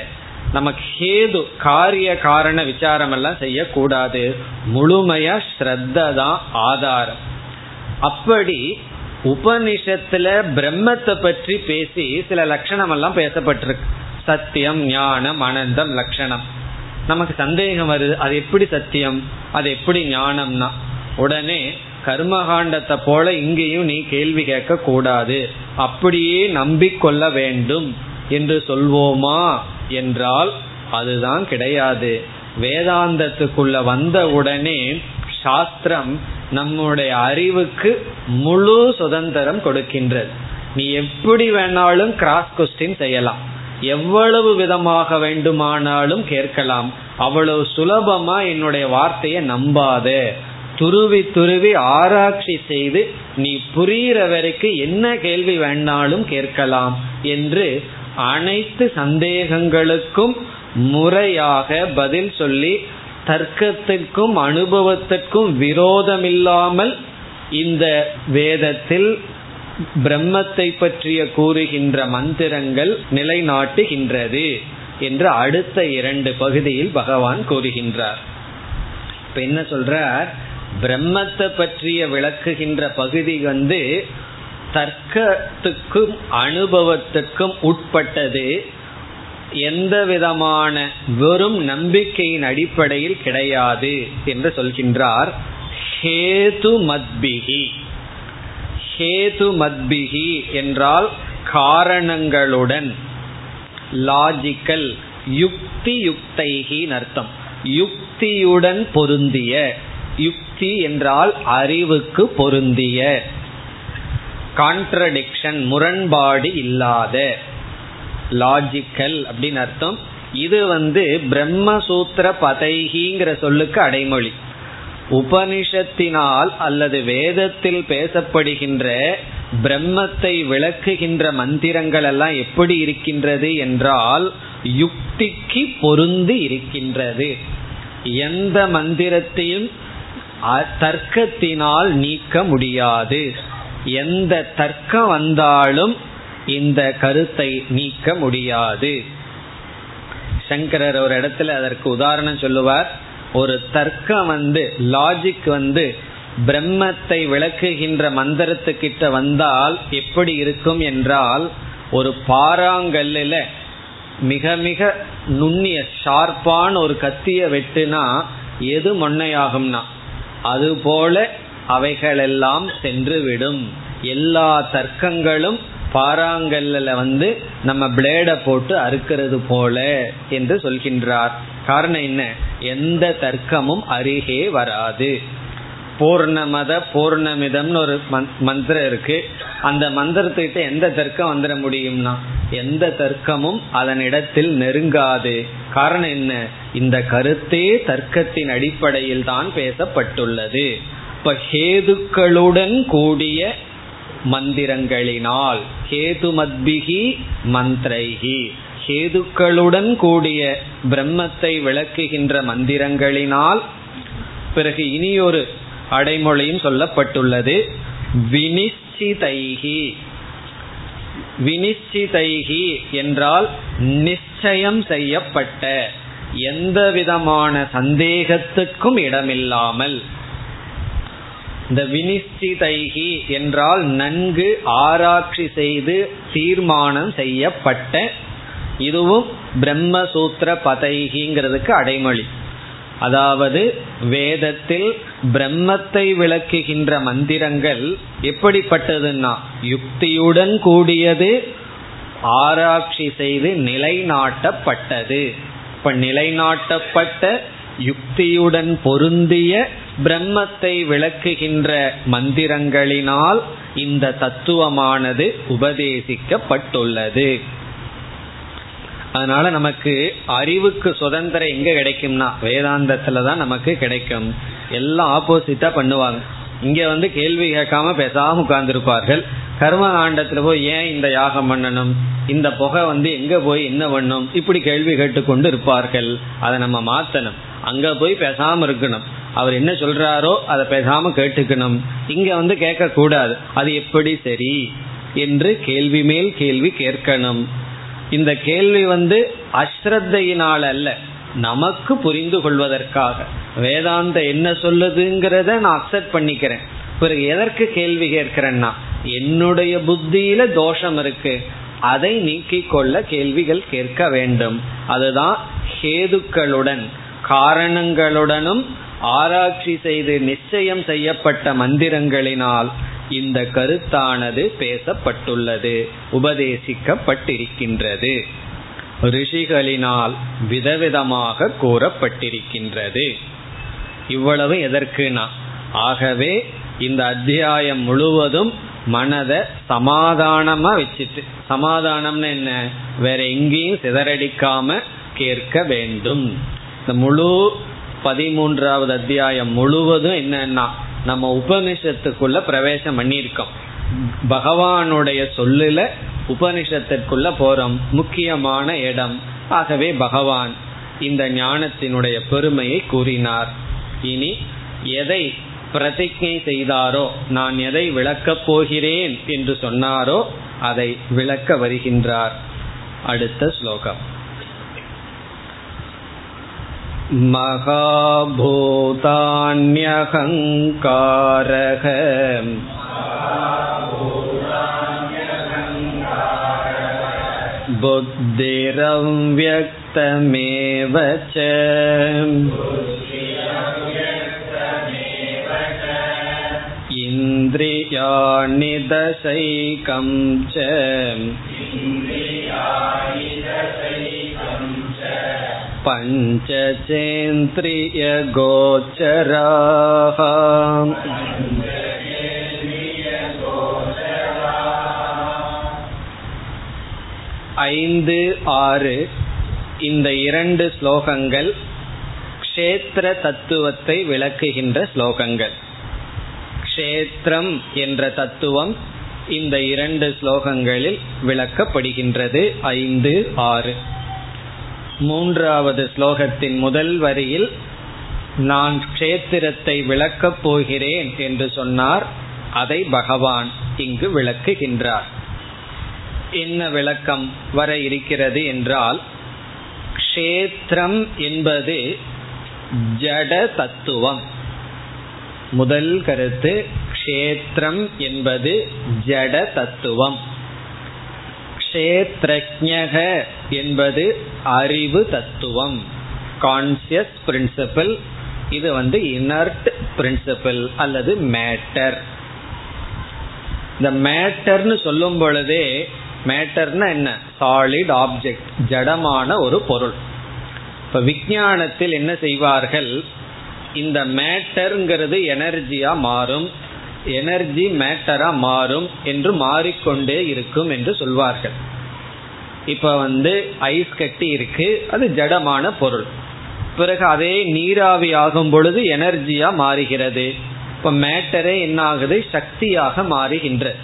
Speaker 1: நமக்கு ஹேது காரிய காரண விசாரம் எல்லாம் செய்யக்கூடாது. முழுமையா ஸ்ரத்த தான் ஆதாரம். அப்படி உபனிஷத்துல பிரம்மத்தை பற்றி பேசி சில லட்சணம் எல்லாம் பேசப்பட்டிருக்கு. சத்தியம் ஞானம் அனந்தம் லட்சணம். நமக்கு சந்தேகம் வருது அது எப்படி சத்தியம்? அது எப்படி ஞானம்னா? உடனே கர்மகாண்டத்தை போல இங்கேயும் நீ கேள்வி கேட்க கூடாது அப்படியே நம்பிக்கொள்ள வேண்டும் என்று சொல்வோமா என்றால் அதுதான் கிடையாது. வேதாந்தத்துக்குள்ள வந்த உடனே சாஸ்திரம் நம்முடைய அறிவுக்கு முழு சுதந்திரம் கொடுக்கின்றது. நீ எப்படி வேணாலும் கிராஸ் கொஸ்டின் செய்யலாம். எவ்வளவு விதமாக வேண்டுமானாலும் கேட்கலாம். அவ்வளவு சுலபமா என்னுடைய வார்த்தையை நம்பாத. துருவி துருவி ஆராய்ச்சி செய்து நீ புரிகிற வரைக்கும் என்ன கேள்வி வேணாலும் கேட்கலாம் என்று அனைத்து சந்தேகங்களுக்கும் முறையாக பதில் சொல்லி தர்க்கத்திற்கும் அனுபவத்திற்கும் விரோதமில்லாமல் இந்த வேதத்தில் பிரம்மத்தை பற்றிய கூறுகின்ற மந்திரங்கள் நிலைநாட்டுகின்றது என்று அடுத்த இரண்டு பகுதியில் பகவான் கூறுகின்றார். இப்ப என்ன சொல்றார்? பிரம்மத்தை பற்றிய விளக்குகின்ற பகுதி வந்து தர்க்கத்துக்கும் அனுபவத்துக்கும் உட்பட்டது எந்த விதமான வெறும் நம்பிக்கையின் அடிப்படையில் கிடையாது என்று சொல்கின்றார். ஹேது மத்பிகி ஹேது மத்பிகி என்றால் காரணங்களுடன் லாஜிக்கல் யுக்தி யுக்தைகி அர்த்தம். யுக்தியுடன் பொருந்திய யுக்தி என்றால் அறிவுக்கு பொருந்திய கான்ட்ரடிக்ஷன் முரண்பாடு இல்லாத லாஜிக்கல் அப்படின்னு அர்த்தம். இது வந்து பிரம்மசூத்திர பதைகிங்கிற சொல்லுக்கு அடைமொழி. உபனிஷத்தினால் அல்லது வேதத்தில் பேசப்படுகின்ற பிரம்மத்தை விளக்குகின்ற மந்திரங்கள் எல்லாம் எப்படி இருக்கின்றது என்றால் யுக்திக்கு பொருந்து இருக்கின்றது. எந்த மந்திரத்தையும் தர்க்கத்தினால் நீக்க முடியாது. எந்த தர்க்கம் வந்தாலும் இந்த கருத்தை நீக்க முடியாது. சங்கரர் ஒரு இடத்துல அதற்கு உதாரணம் சொல்லுவார். ஒரு தர்க்கம் வந்து லாஜிக் வந்து பிரம்மத்தை விளக்குகின்ற மந்திரத்துக்கிட்ட வந்தால் எப்படி இருக்கும் என்றால் ஒரு பாறாங்கல்லில் மிக மிக நுண்ணிய ஷார்ப்பான ஒரு கத்திய வெட்டுனா எது மொன்னையாகும்னா அதுபோல அவைகளெல்லாம் சென்று விடும் எல்லா தர்க்கங்களும் பாறாங்கல்ல வந்து நம்ம பிளேட போட்டு அறுக்கிறது போல என்று சொல்கின்றார். காரணம் என்ன? எந்த தர்க்கமும் அருகே வராது. பூர்ணமத பூர்ணமிதம்னு ஒரு மந்திரம் இருக்கு. அந்த மந்திரத்துக்கிட்ட எந்த தர்க்கம் வந்துட முடியும்னா எந்த தர்க்கமும் அதன் இடத்தில் நெருங்காது. காரணம் என்ன? இந்த கருத்தே தர்க்கத்தின் அடிப்படையில் தான் பேசப்பட்டுள்ளது. இப்ப ஹேதுக்களுடன் கூடிய மந்திரங்களினால் ஹேது மத்பிகி மந்திரைகி ஹேதுக்களுடன் கூடிய பிரம்மத்தை விளக்குகின்ற மந்திரங்களினால் பிறகு இனியொரு அடைமொழியும் சொல்லப்பட்டுள்ளது வினிச்சிதைகி வினிச்சிதைகி என்றால் நிச்சயம் செய்யப்பட்ட எந்த விதமான சந்தேகத்துக்கும் இடமில்லாமல். இந்த வினிச்சிதைகி என்றால் நன்கு ஆராய்ச்சி செய்து தீர்மானம் செய்யப்பட்ட இதுவும் பிரம்மசூத்திர பதைகிங்கிறதுக்கு அடைமொழி. அதாவது வேதத்தில் பிரம்மத்தை விளக்குகின்ற மந்திரங்கள் எப்படிப்பட்டதுன்னா யுக்தியுடன் கூடியது ஆராய்ச்சி செய்து நிலைநாட்டப்பட்டது. இப்ப நிலைநாட்டப்பட்ட யுக்தியுடன் பொருந்திய பிரம்மத்தை விளக்குகின்ற மந்திரங்களினால் இந்த தத்துவமானது உபதேசிக்கப்பட்டுள்ளது. அதனால நமக்கு அறிவுக்கு சுதந்திரம் எங்க கிடைக்கும்னா வேதாந்தத்துல தான் நமக்கு கிடைக்கும். எல்லாம் ஆப்போசிட்டா பண்ணுவாங்க. இங்க வந்து கேள்வி கேட்காம பேசாம உட்கார்ந்துருப்பார்கள். கர்ம காண்டத்துல போய் ஏன் இந்த யாகம் பண்ணணும்? இந்த புகை வந்து எங்க போய் என்ன பண்ணும்? இப்படி கேள்வி கேட்டுக்கொண்டு இருப்பார்கள். அதை நம்ம மாத்தணும். அங்க போய் பேசாம இருக்கணும். அவர் என்ன சொல்றாரோ அதை பேசாம கேட்டுக்கணும். இங்க வந்து கேட்க கூடாது அது எப்படி சரி? என்று கேள்வி மேல் கேள்வி கேட்கணும். இந்த கேள்வி வந்து அஸ்ரத்தையினால் அல்ல. நமக்கு புரிந்து கொள்வதற்காக. வேதாந்த என்ன சொல்லுதுங்கிறத நான் அக்செப்ட் பண்ணிக்கிறேன். பிறகு எதற்கு கேள்வி கேட்கிறேன்னா என்னுடைய புத்தியில தோஷம் இருக்கு. அதை நீக்கிக் கொள்ள கேள்விகள் கேட்க வேண்டும். அதுதான் ஹேதுக்களுடன் காரணங்களுடனும் ஆராய்ச்சி செய்து நிச்சயம் செய்யப்பட்ட மந்திரங்களினால் இந்த கருத்தானது பேசப்பட்டுள்ளது உபதேசிக்கப்பட்டிருக்கின்றது. ரிஷிகளினால் விதவிதமாக கூறப்பட்டிருக்கின்றது. இவ்வளவு எதற்குனா? ஆகவே இந்த அத்தியாயம் முழுவதும் மனதை சமாதானமா வச்சுட்டு சமாதானம்னு என்ன? வேற எங்கேயும் சிதறடிக்காம கேட்க வேண்டும். இந்த முழு பதிமூன்றாவது அத்தியாயம் முழுவதும் என்னன்னா நம்ம உபனிஷத்துக்குள்ள பிரவேசம் பண்ணியிருக்கோம். பகவானுடைய சொல்லுல உபனிஷத்திற்குள்ள போறோம். முக்கியமான இடம். ஆகவே பகவான் இந்த ஞானத்தினுடைய பெருமையை கூறினார். இனி எதை பிரதிஜை செய்தாரோ நான் எதை விளக்கப் போகிறேன் என்று சொன்னாரோ அதை விளக்க வருகின்றார். அடுத்த ஸ்லோகம். महाभूतान्यहङ्कारः बुद्धिरव्यक्तमेव च इन्द्रियाणि दशैकं च पञ्चचेन्द्रियगोचराः ஐந்து ஆறு இந்த இரண்டு ஸ்லோகங்கள் க்ஷேத்திர தத்துவத்தை விளக்குகின்ற ஸ்லோகங்கள் க்ஷேத்திரம் என்ற தத்துவம் இந்த இரண்டு ஸ்லோகங்களில் விளக்கப்படுகின்றது ஐந்து ஆறு மூன்றாவது ஸ்லோகத்தின் முதல் வரியில் நான் க்ஷேத்திரத்தை விளக்கப் போகிறேன் என்று சொன்னார். அதை பகவான் இங்கு விளக்குகின்றார். என்ன விளக்கம் வர இருக்கிறது என்றால் க்ஷேத்திரம் என்பது ஜட தத்துவம். முதல் கருத்து க்ஷேத்திரம் என்பது ஜட தத்துவம். கஷேத்ரஜக என்பது அறிவு தத்துவம். கான்சியஸ் பிரின்சிபிள் இது வந்து இனர்ட் பிரின்சிபிள் அல்லது மேட்டர் இந்த மேட்டர்னு சொல்லும் பொழுதே மேட்டர்னா என்ன? சாலிட் ஆப்ஜெக்ட் ஜடமான ஒரு பொருள். இப்ப விஞ்ஞானத்தில் என்ன செய்வார்கள்? இந்த மேட்டர்ங்கிறது எனர்ஜியா மாறும். எனர்ஜி மேட்டரா மாறும் என்று மாறிக்கொண்டே இருக்கும் என்று சொல்வார்கள். இப்ப வந்து ஐஸ் கட்டி இருக்கு அது ஜடமான பொருள். பிறகு அதே நீராவி ஆகும் பொழுது எனர்ஜியா மாறுகிறது. இப்ப மேட்டரே என்ன ஆகுது? சக்தியாக மாறுகின்ற.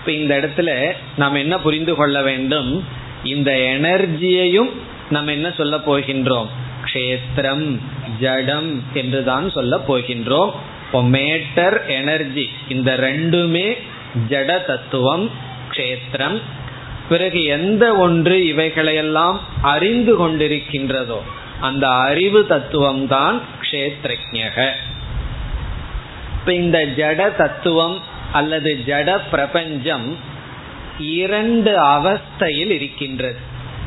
Speaker 1: இப்ப இந்த இடத்துல நாம் என்ன புரிந்து கொள்ள வேண்டும்? இந்த எனர்ஜியையும் நம்ம என்ன சொல்ல போகின்றோம்? க்ஷேத்திரம் ஜடம் என்றுதான் சொல்ல போகின்றோம். இப்போ மேட்டர் எனர்ஜி இந்த ரெண்டுமே ஜட தத்துவம் க்ஷேத்திரம். பிறகு எந்த ஒன்று இவைகளையெல்லாம் அறிந்து கொண்டிருக்கின்றதோ அந்த அறிவு தத்துவம் தான் கஷேத்ரஜக இப்ப இந்த ஜட தத்துவம் அல்லது ஜட பிரபஞ்சம் இரண்டு அவஸ்தையில் இருக்கின்றது.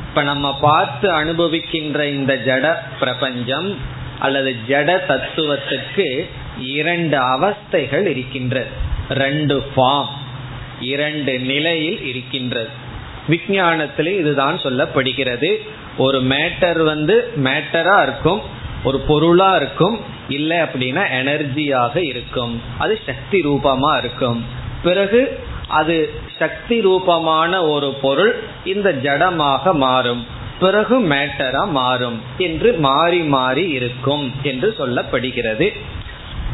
Speaker 1: இப்ப நம்ம பார்த்து அனுபவிக்கின்ற இந்த ஜட பிரபஞ்சம் அல்லது ஜட தத்துவத்துக்கு இரண்டு அவஸ்தைகள் இருக்கின்றது. ரெண்டு ஃபார்ம் இரண்டு நிலையில் இருக்கின்றது. விஞ்ஞானத்திலே இதுதான் சொல்லப்படுகிறது. ஒரு மேட்டர் வந்து மேட்டரா இருக்கும் ஒரு பொருளா இருக்கும் இல்லை அப்படின்னா எனர்ஜியாக இருக்கும். அது சக்தி ரூபமா இருக்கும். பிறகு அது சக்தி ரூபமான ஒரு பொருள் இந்த ஜடமாக மாறும். பிறகு மேட்டரா மாறும் என்று மாறி மாறி இருக்கும் என்று சொல்லப்படுகிறது.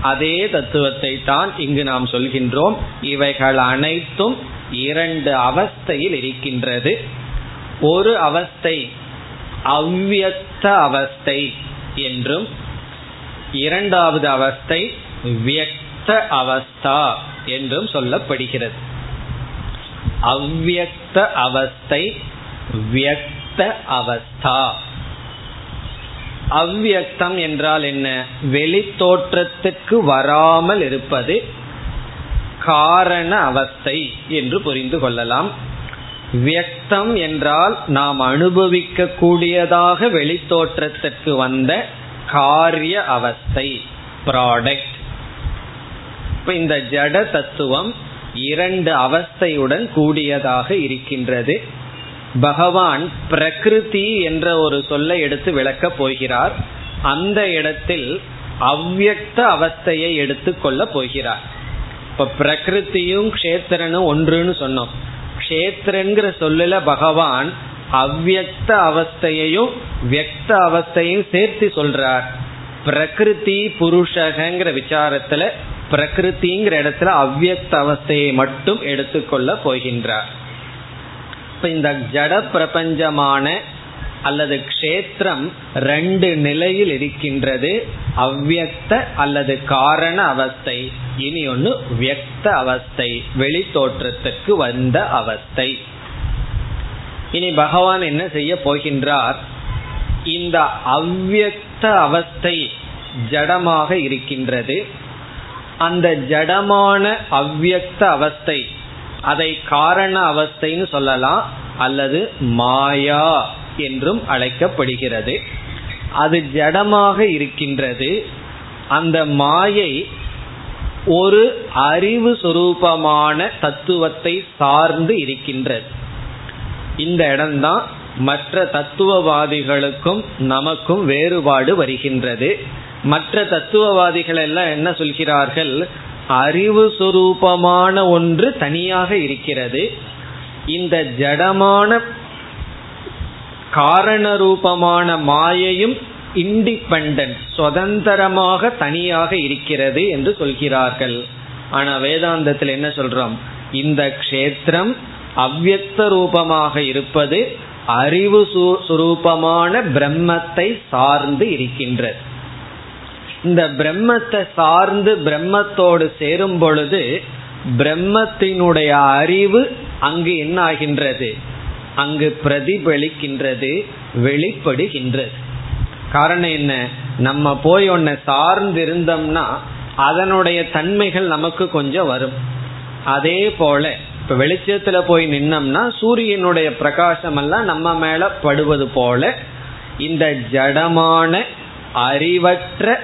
Speaker 1: அதே தத்துவத்தை தான் இங்கு நாம் சொல்கின்றோம். இவைகள் அனைத்தும் இரண்டு அவஸ்தையில் இருக்கின்றது. ஒரு அவஸ்தை அவ்வியக்த அவஸ்தை என்றும் இரண்டாவது அவஸ்தை வியக்த அவஸ்தா என்றும் சொல்லப்படுகிறது. அவ்வியக்த அவஸ்தை வியக்த அவஸ்தா. அவ்வியக்தம் என்றால் என்ன? வெளி தோற்றத்துக்கு வராமல் இருப்பது காரண அவஸ்தை என்று புரிந்து கொள்ளலாம். வியக்தம் என்றால் நாம் அனுபவிக்க கூடியதாக வெளித்தோற்றத்திற்கு வந்த காரிய அவஸ்தை ப்ராடக்ட் இப்ப இந்த ஜட தத்துவம் இரண்டு அவஸ்தையுடன் கூடியதாக இருக்கின்றது. பகவான் பிரகிருதி என்ற ஒரு சொல்லை எடுத்து விளக்கப் போகிறார். அந்த இடத்தில் அவ்வியக்த அவஸ்தையை எடுத்துக்கொள்ள போகிறார். இப்ப பிரகிருத்தியும் கஷேத்திரனும் ஒன்றுன்னு சொன்னோம். கஷேத்திரங்கிற சொல்லல பகவான் அவ்வியக்த அவஸ்தையையும் வியக்த அவஸ்தையும் சேர்த்து சொல்றார். பிரகிருதி புருஷகங்கிற விசாரத்துல பிரகிருதிங்கிற இடத்துல அவ்வியக்த அவஸ்தையை மட்டும் எடுத்துக்கொள்ள போகின்றார். இப்ப இந்த ஜட பிரபஞ்சமான அல்லது க்ஷேத்திரம் ரெண்டு நிலையில் இருக்கின்றது. அவ்வியக்த அல்லது காரண அவஸ்தை. இனி ஒன்று வியக்த அவஸ்தை. வெளி தோற்றத்துக்கு வந்த அவஸ்தை. இனி பகவான் என்ன செய்ய போகின்றார்? இந்த அவ்வியக்த அவஸ்தை ஜடமாக இருக்கின்றது. அந்த ஜடமான அவ்வியக்த அவஸ்தை அதை காரண அவஸ்தைன்னு சொல்லலாம். அல்லது மாயா என்றும் அழைக்கப்படுகிறது. அது ஜடமாக இருக்கின்றது. அந்த மாயை ஒரு அறிவு சுரூபமான தத்துவத்தை சார்ந்து இருக்கின்றது. இந்த இடம்தான் மற்ற தத்துவவாதிகளுக்கும் நமக்கும் வேறுபாடு வருகின்றது. மற்ற தத்துவவாதிகள் எல்லாம் என்ன சொல்கிறார்கள்? அறிவு சுரூபமான ஒன்று தனியாக இருக்கிறது. இந்த ஜடமான காரண ரூபமான மாயையும் இண்டிபெண்ட் சுதந்திரமாக தனியாக இருக்கிறது என்று சொல்கிறார்கள். ஆனா வேதாந்தத்தில் என்ன சொல்றோம்? இந்த க்ஷேத்திரம் அவ்வக்த ரூபமாக இருப்பது அறிவு சுரூபமான பிரம்மத்தை சார்ந்து இருக்கின்றது. இந்த பிரம்மத்தை சார்ந்து பிரம்மத்தோடு சேரும் பொழுது பிரம்மத்தினுடைய அறிவு அங்கு என்ன ஆகின்றது அங்கு பிரதிபலிக்கின்றது வெளிப்படுகின்றது. காரணம் என்ன? நம்ம போய் ஒன்ன சார்ந்து இருந்தோம்னா அதனுடைய தன்மைகள் நமக்கு கொஞ்சம் வரும். அதே போல இப்ப வெளிச்சத்துல போய் நின்னோம்னா சூரியனுடைய பிரகாசம் எல்லாம் நம்ம மேல படுவது போல இந்த ஜடமான அறிவற்ற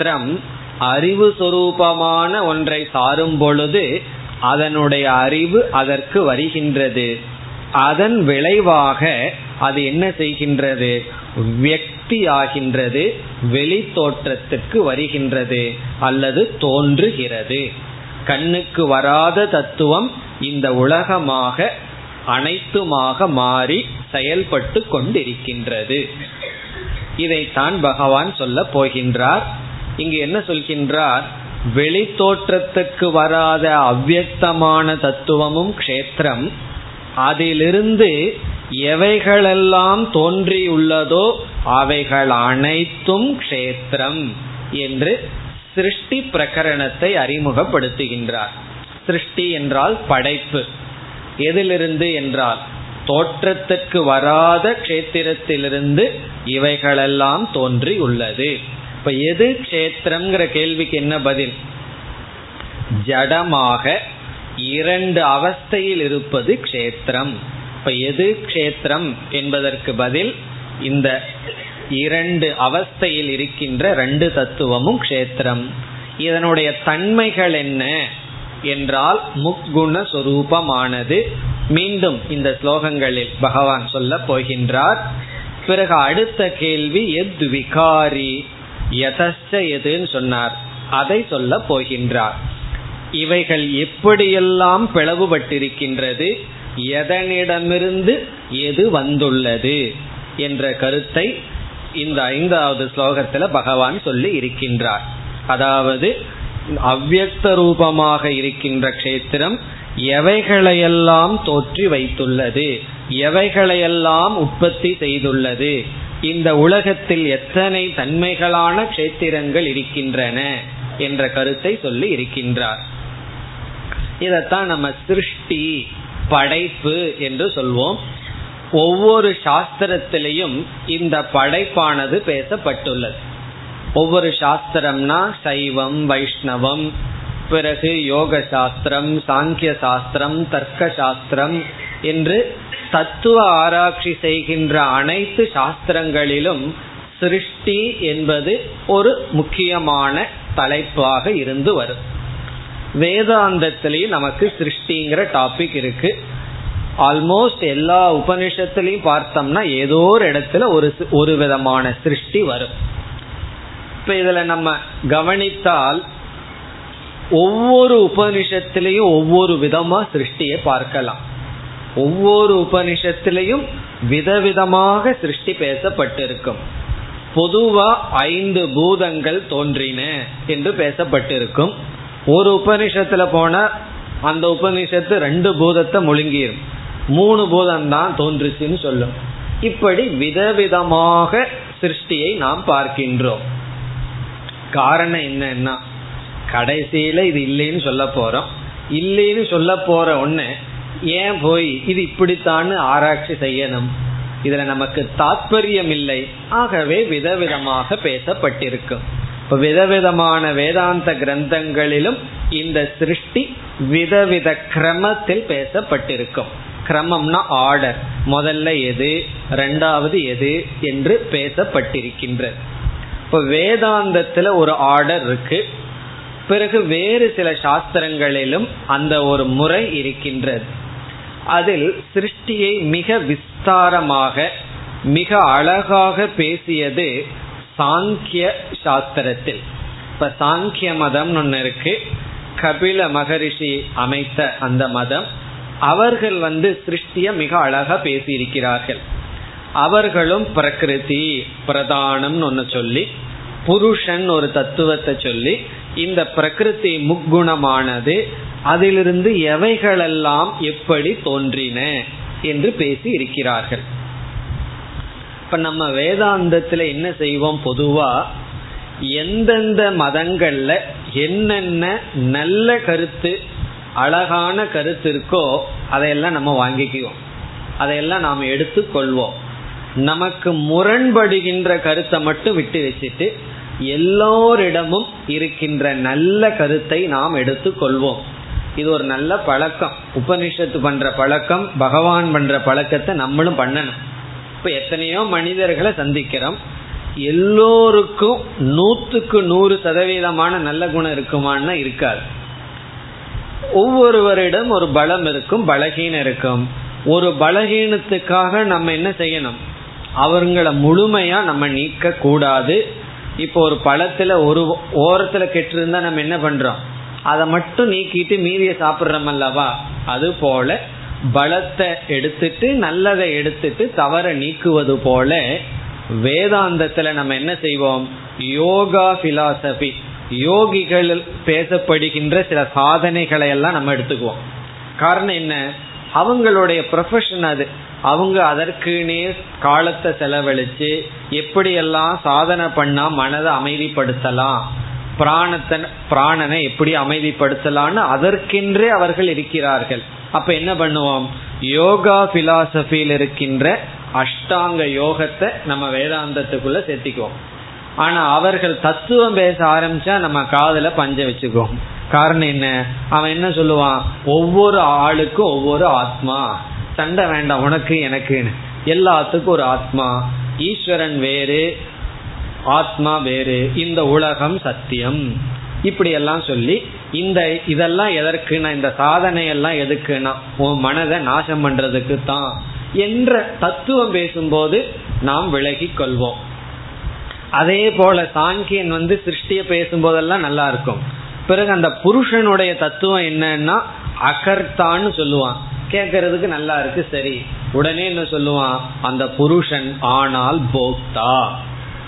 Speaker 1: சாஸ்திரம் அறிவு சுரூபமான ஒன்றை சாரும் பொழுது அதனுடைய அறிவு அதற்கு வருகின்றது. அதன் விளைவாக அது என்ன செய்கின்றது? வியக்தி ஆகின்றது வெளி தோற்றத்துக்கு வருகின்றது அல்லது தோன்றுகிறது. கண்ணுக்கு வராத தத்துவம் இந்த உலகமாக அனைத்துமாக மாறி செயல்பட்டு கொண்டிருக்கின்றது. இதைத்தான் பகவான் சொல்ல போகின்றார். இங்கு என்ன சொல்கின்றார்? வெளி தோற்றத்துக்கு வராத அவ்வக்தமான தத்துவமும் க்ஷேத்திரம் அதிலிருந்து எவைகளெல்லாம் தோன்றியுள்ளதோ அவைகள் அனைத்தும் க்ஷேத்திரம் என்று சிருஷ்டி பிரகரணத்தை அறிமுகப்படுத்துகின்றார். சிருஷ்டி என்றால் படைப்பு. எதிலிருந்து என்றால் தோற்றத்துக்கு வராத க்ஷேத்திரத்திலிருந்து இவைகளெல்லாம் தோன்றி உள்ளது இப்ப எது கஷேத்திரம்ங்கிற கேள்விக்கு என்ன பதில்? ஜடமாக இரண்டு அவஸ்தையில் இருப்பது க்ஷேத்திரம். இப்ப எது கஷேத்திரம் என்பதற்கு பதில் இந்த இரண்டு அவஸ்தையில் இருக்கின்ற ரெண்டு தத்துவமும் க்ஷேத்திரம். இதனுடைய தன்மைகள் என்ன என்றால் முக்குண சொரூபமானது மீண்டும் இந்த ஸ்லோகங்களில் பகவான் சொல்ல போகின்றார். பிறகு அடுத்த கேள்வி எத் விகாரி எதச்ச எதுன்னு சொன்னார். அதை சொல்ல போகின்றார். இவைகள் எப்படியெல்லாம் பிளவுபட்டிருக்கின்றது? எதனிடமிருந்து எது வந்துள்ளது? என்ற கருத்தை இந்த ஐந்தாவது ஸ்லோகத்துல பகவான் சொல்லி இருக்கின்றார். அதாவது அவ்வக்த ரூபமாக இருக்கின்ற கஷேத்திரம் எவைகளையெல்லாம் தோற்றி வைத்துள்ளது? எவைகளையெல்லாம் உற்பத்தி செய்துள்ளது? இந்த உலகத்தில் எத்தனை தன்மைகளான கஷேத்திரங்கள் இருக்கின்றன என்ற கருத்தை சொல்லி இருக்கின்றார். இதத்தான் நம்ம சிருஷ்டி படைப்பு என்று சொல்வோம். ஒவ்வொரு சாஸ்திரத்திலையும் இந்த படைப்பானது பேசப்பட்டுள்ளது. ஒவ்வொரு சாஸ்திரம்னா சைவம் வைஷ்ணவம் பிறகு யோக சாஸ்திரம் சாங்கிய சாஸ்திரம் தர்க்க சாஸ்திரம் என்று தத்துவ ஆராய்ச்சி செய்கின்ற அனைத்து சாஸ்திரங்களிலும் சிருஷ்டி என்பது ஒரு முக்கியமான தலைப்பாக இருந்து வரும். வேதாந்தத்திலையும் நமக்கு சிருஷ்டிங்கிற டாபிக் இருக்கு. ஆல்மோஸ்ட் எல்லா உபனிஷத்துலையும் பார்த்தோம்னா ஏதோ ஒரு இடத்துல ஒரு ஒரு விதமான சிருஷ்டி வரும். இப்ப இதுல நம்ம கவனித்தால் ஒவ்வொரு உபனிஷத்திலையும் ஒவ்வொரு விதமா சிருஷ்டியை பார்க்கலாம். ஒவ்வொரு உபனிஷத்திலையும் விதவிதமாக சிருஷ்டி பேசப்பட்டிருக்கும். பொதுவா ஐந்து பூதங்கள் தோன்றின என்று பேசப்பட்டிருக்கும். ஒரு உபனிஷத்துல போன அந்த உபனிஷத்து ரெண்டு பூதத்தை முழுங்கிடும் மூணு பூதம் தான் தோன்றுச்சுன்னு சொல்லும். இப்படி விதவிதமாக சிருஷ்டியை நாம் பார்க்கின்றோம். காரணம் என்னன்னா கடைசியில இது இல்லைன்னு சொல்ல போறோம். இல்லைன்னு சொல்ல போற ஒன்னு ஏன் போய் இது இப்படித்தான் ஆராய்ச்சி செய்யணும்? இதுல நமக்கு தாத்பரியம் இல்லை ஆகவே விதவிதமாக பேசப்பட்டிருக்கும். இப்ப விதவிதமான வேதாந்த கிரந்தங்களிலும் இந்த சிருஷ்டி விதவித கிரமத்தில் பேசப்பட்டிருக்கும். கிரமம்னா ஆர்டர் முதல்ல எது ரெண்டாவது எது என்று பேசப்பட்டிருக்கின்றது இப்ப வேதாந்தத்துல ஒரு ஆர்டர் இருக்கு. பிறகு வேறு சில சாஸ்திரங்களிலும் அந்த ஒரு முறை இருக்கின்றது. அதில் சிருஷ்டியை மிக விஸ்தாரமாக மிக அழகாக பேசியது சாங்கிய சாஸ்திரத்தில். இப்ப சாங்கிய மதம் ஒன்று இருக்கு. கபில மகரிஷி அமைத்த அந்த மதம். அவர்கள் வந்து சிருஷ்டிய மிக அழகா பேசியிருக்கிறார்கள். அவர்களும் பிரகிருதி பிரதானம் ஒன்று சொல்லி புருஷன் ஒரு தத்துவத்தை சொல்லி இந்த பிரகிருதி முக்குணமானது அதிலிருந்து எவைகளெல்லாம் எப்படி தோன்றின என்று பேசி இருக்கிறார்கள். இப்ப நம்ம வேதாந்தத்துல என்ன செய்வோம் பொதுவா எந்தெந்த மதங்கள்ல என்னென்ன நல்ல கருத்து அழகான கருத்து இருக்கோ அதையெல்லாம் நம்ம வாங்கிக்குவோம். அதையெல்லாம் நாம் எடுத்துக்கொள்வோம். நமக்கு முரண்படுகின்ற கருத்தை மட்டும் விட்டு வச்சுட்டு எல்லோரிடமும் இருக்கின்ற நல்ல கருத்தை நாம் எடுத்துக்கொள்வோம். இது ஒரு நல்ல பழக்கம். உபனிஷத்து பண்ற பழக்கம் பகவான் பண்ற பழக்கத்தை நம்மளும் பண்ணணும். இப்ப எத்தனையோ மனிதர்களை சந்திக்கிறோம். எல்லோருக்கும் நூத்துக்கு நூறு சதவீதமான நல்ல குணம் இருக்குமான்னா இருக்காது. ஒவ்வொருவரிடம் ஒரு பலம் இருக்கும் பலகீனம் இருக்கும். ஒரு பலகீனத்துக்காக நம்ம என்ன செய்யணும்? அவங்களை முழுமையா நம்ம நீக்க கூடாது. இப்போ ஒரு பழத்துல ஒரு ஓரத்துல கெட்டு இருந்தா நம்ம என்ன பண்றோம்? அதை மட்டும் நீக்கிட்டு மீதியை சாப்பிட்றோம் அல்லவா? அது போல பலத்தை எடுத்துட்டு நல்லதை எடுத்துட்டு தவற நீக்குவது போல வேதாந்தத்துல நம்ம என்ன செய்வோம்? யோகா பிலாசபி யோகிகள் பேசப்படுகின்ற சில சாதனைகளை எல்லாம் நம்ம எடுத்துக்குவோம். காரணம் என்ன? அவங்களுடைய ப்ரொஃபஷன் அது. அவங்க அதற்குனே காலத்தை செலவழிச்சு எப்படியெல்லாம் சாதனை பண்ணா மனதை அமைதிப்படுத்தலாம் பிராணத்தை பிராணனை எப்படி அமைதிப்படுத்தலாம்னு அதற்கென்றே அவர்கள் இருக்கிறார்கள். அப்ப என்ன பண்ணுவோம்? யோகா பிலாசபியில் இருக்கின்ற அஷ்டாங்க யோகத்தை நம்ம வேதாந்தத்துக்குள்ள சேர்த்திக்குவோம். ஆனா அவர்கள் தத்துவம் பேச ஆரம்பிச்சா நம்ம காதல பஞ்ச வச்சுக்குவோம். காரணம் என்ன? அவன் என்ன சொல்லுவான்? ஒவ்வொரு ஆளுக்கும் ஒவ்வொரு ஆத்மா. சண்டை வேண்டாம் உனக்கு எனக்கு எல்லாத்துக்கும் ஒரு ஆத்மா. ஈஸ்வரன் வேறு ஆத்மா வேறு. இந்த உலகம் சத்தியம். இப்படி எல்லாம் சொல்லி இந்த இதெல்லாம் எதற்குனா இந்த சாதனை எல்லாம் எதுக்குன்னா உன் மனதை நாசம் பண்றதுக்கு தான் என்ற தத்துவம் பேசும்போது நாம் விலகி கொள்வோம். அதே போல சாங்கியன் வந்து சிருஷ்டிய பேசும்போதெல்லாம் நல்லா இருக்கும். பிறகு அந்த புருஷனுடைய தத்துவம் என்னன்னா அகர்த்தான்னு சொல்லுவான். கேட்கறதுக்கு நல்லா இருக்கு சரி. உடனே என்ன சொல்லுவான்? அந்த புருஷன் ஆனால் போக்தா.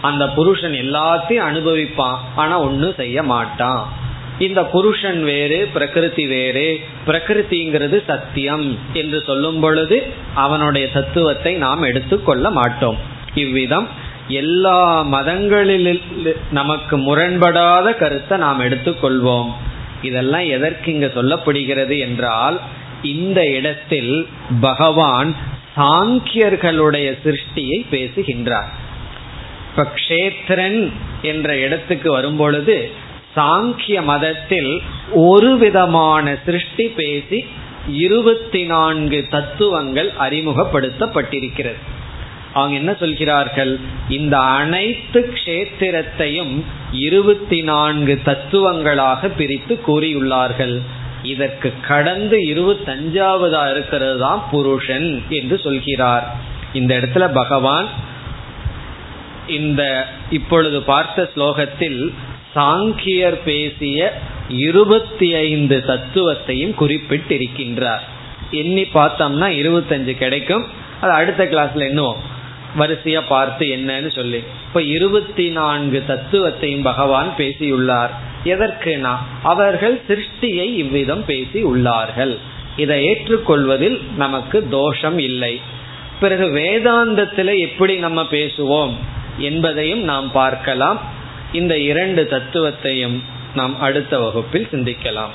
Speaker 1: அந்த புருஷன் எல்லாத்தையும் அனுபவிப்பான் ஆனா ஒன்னும் செய்ய மாட்டான். இந்த புருஷன் வேறு பிரகிருதி வேறு. பிரகிருதிங்கிறது சத்தியம் என்று சொல்லும் பொழுது அவனுடைய தத்துவத்தை நாம் எடுத்துக்கொள்ள மாட்டோம். இவ்விதம் எல்லா மதங்களில் நமக்கு முரண்படாத கருத்தை நாம் எடுத்துக்கொள்வோம். இதெல்லாம் எதற்கு இங்க சொல்லப்படுகிறது என்றால் இந்த இடத்தில் பகவான் சாங்கியர்களுடைய சிருஷ்டியை பேசுகின்றார். இப்ப கஷேத்திரன் என்ற இடத்துக்கு வரும்பொழுது சாங்கிய மதத்தில் ஒரு விதமான சிருஷ்டி பேசி இருபத்தி நான்கு தத்துவங்கள் அறிமுகப்படுத்தப்பட்டிருக்கிறது. அவங்க என்ன சொல்கிறார்கள்? இந்த அனைத்து கஷேத்திரத்தையும் இருபத்தி நான்கு தத்துவங்களாக பிரித்து கூறியுள்ளார்கள். இதற்கு கடந்து இருபத்தஞ்சாவதா இருக்கிறது தான் புருஷன் என்று சொல்கிறார். இந்த இடத்துல பகவான் இந்த இப்பொழுது பார்த்த ஸ்லோகத்தில் சாங்கியர் பேசிய இருபத்தி ஐந்து தத்துவத்தையும் குறிப்பிட்டிருக்கின்றார். எண்ணி பார்த்தோம்னா இருபத்தஞ்சு கிடைக்கும். அது அடுத்த கிளாஸ்ல என்னவோம் வரிசையா பார்த்து என்னன்னு சொல்லி. இப்ப இருபத்தி நான்கு தத்துவத்தையும் பகவான் பேசியுள்ளார். எதற்குனா அவர்கள் சிருஷ்டியை இவ்விதம் பேசி உள்ளார்கள் இதை ஏற்றுக்கொள்வதில் நமக்கு தோஷம் இல்லை. பிறகு வேதாந்தத்தில் எப்படி நம்ம பேசுவோம் என்பதையும் நாம் பார்க்கலாம். இந்த இரண்டு தத்துவத்தையும் நாம் அடுத்த வகுப்பில் சிந்திக்கலாம்.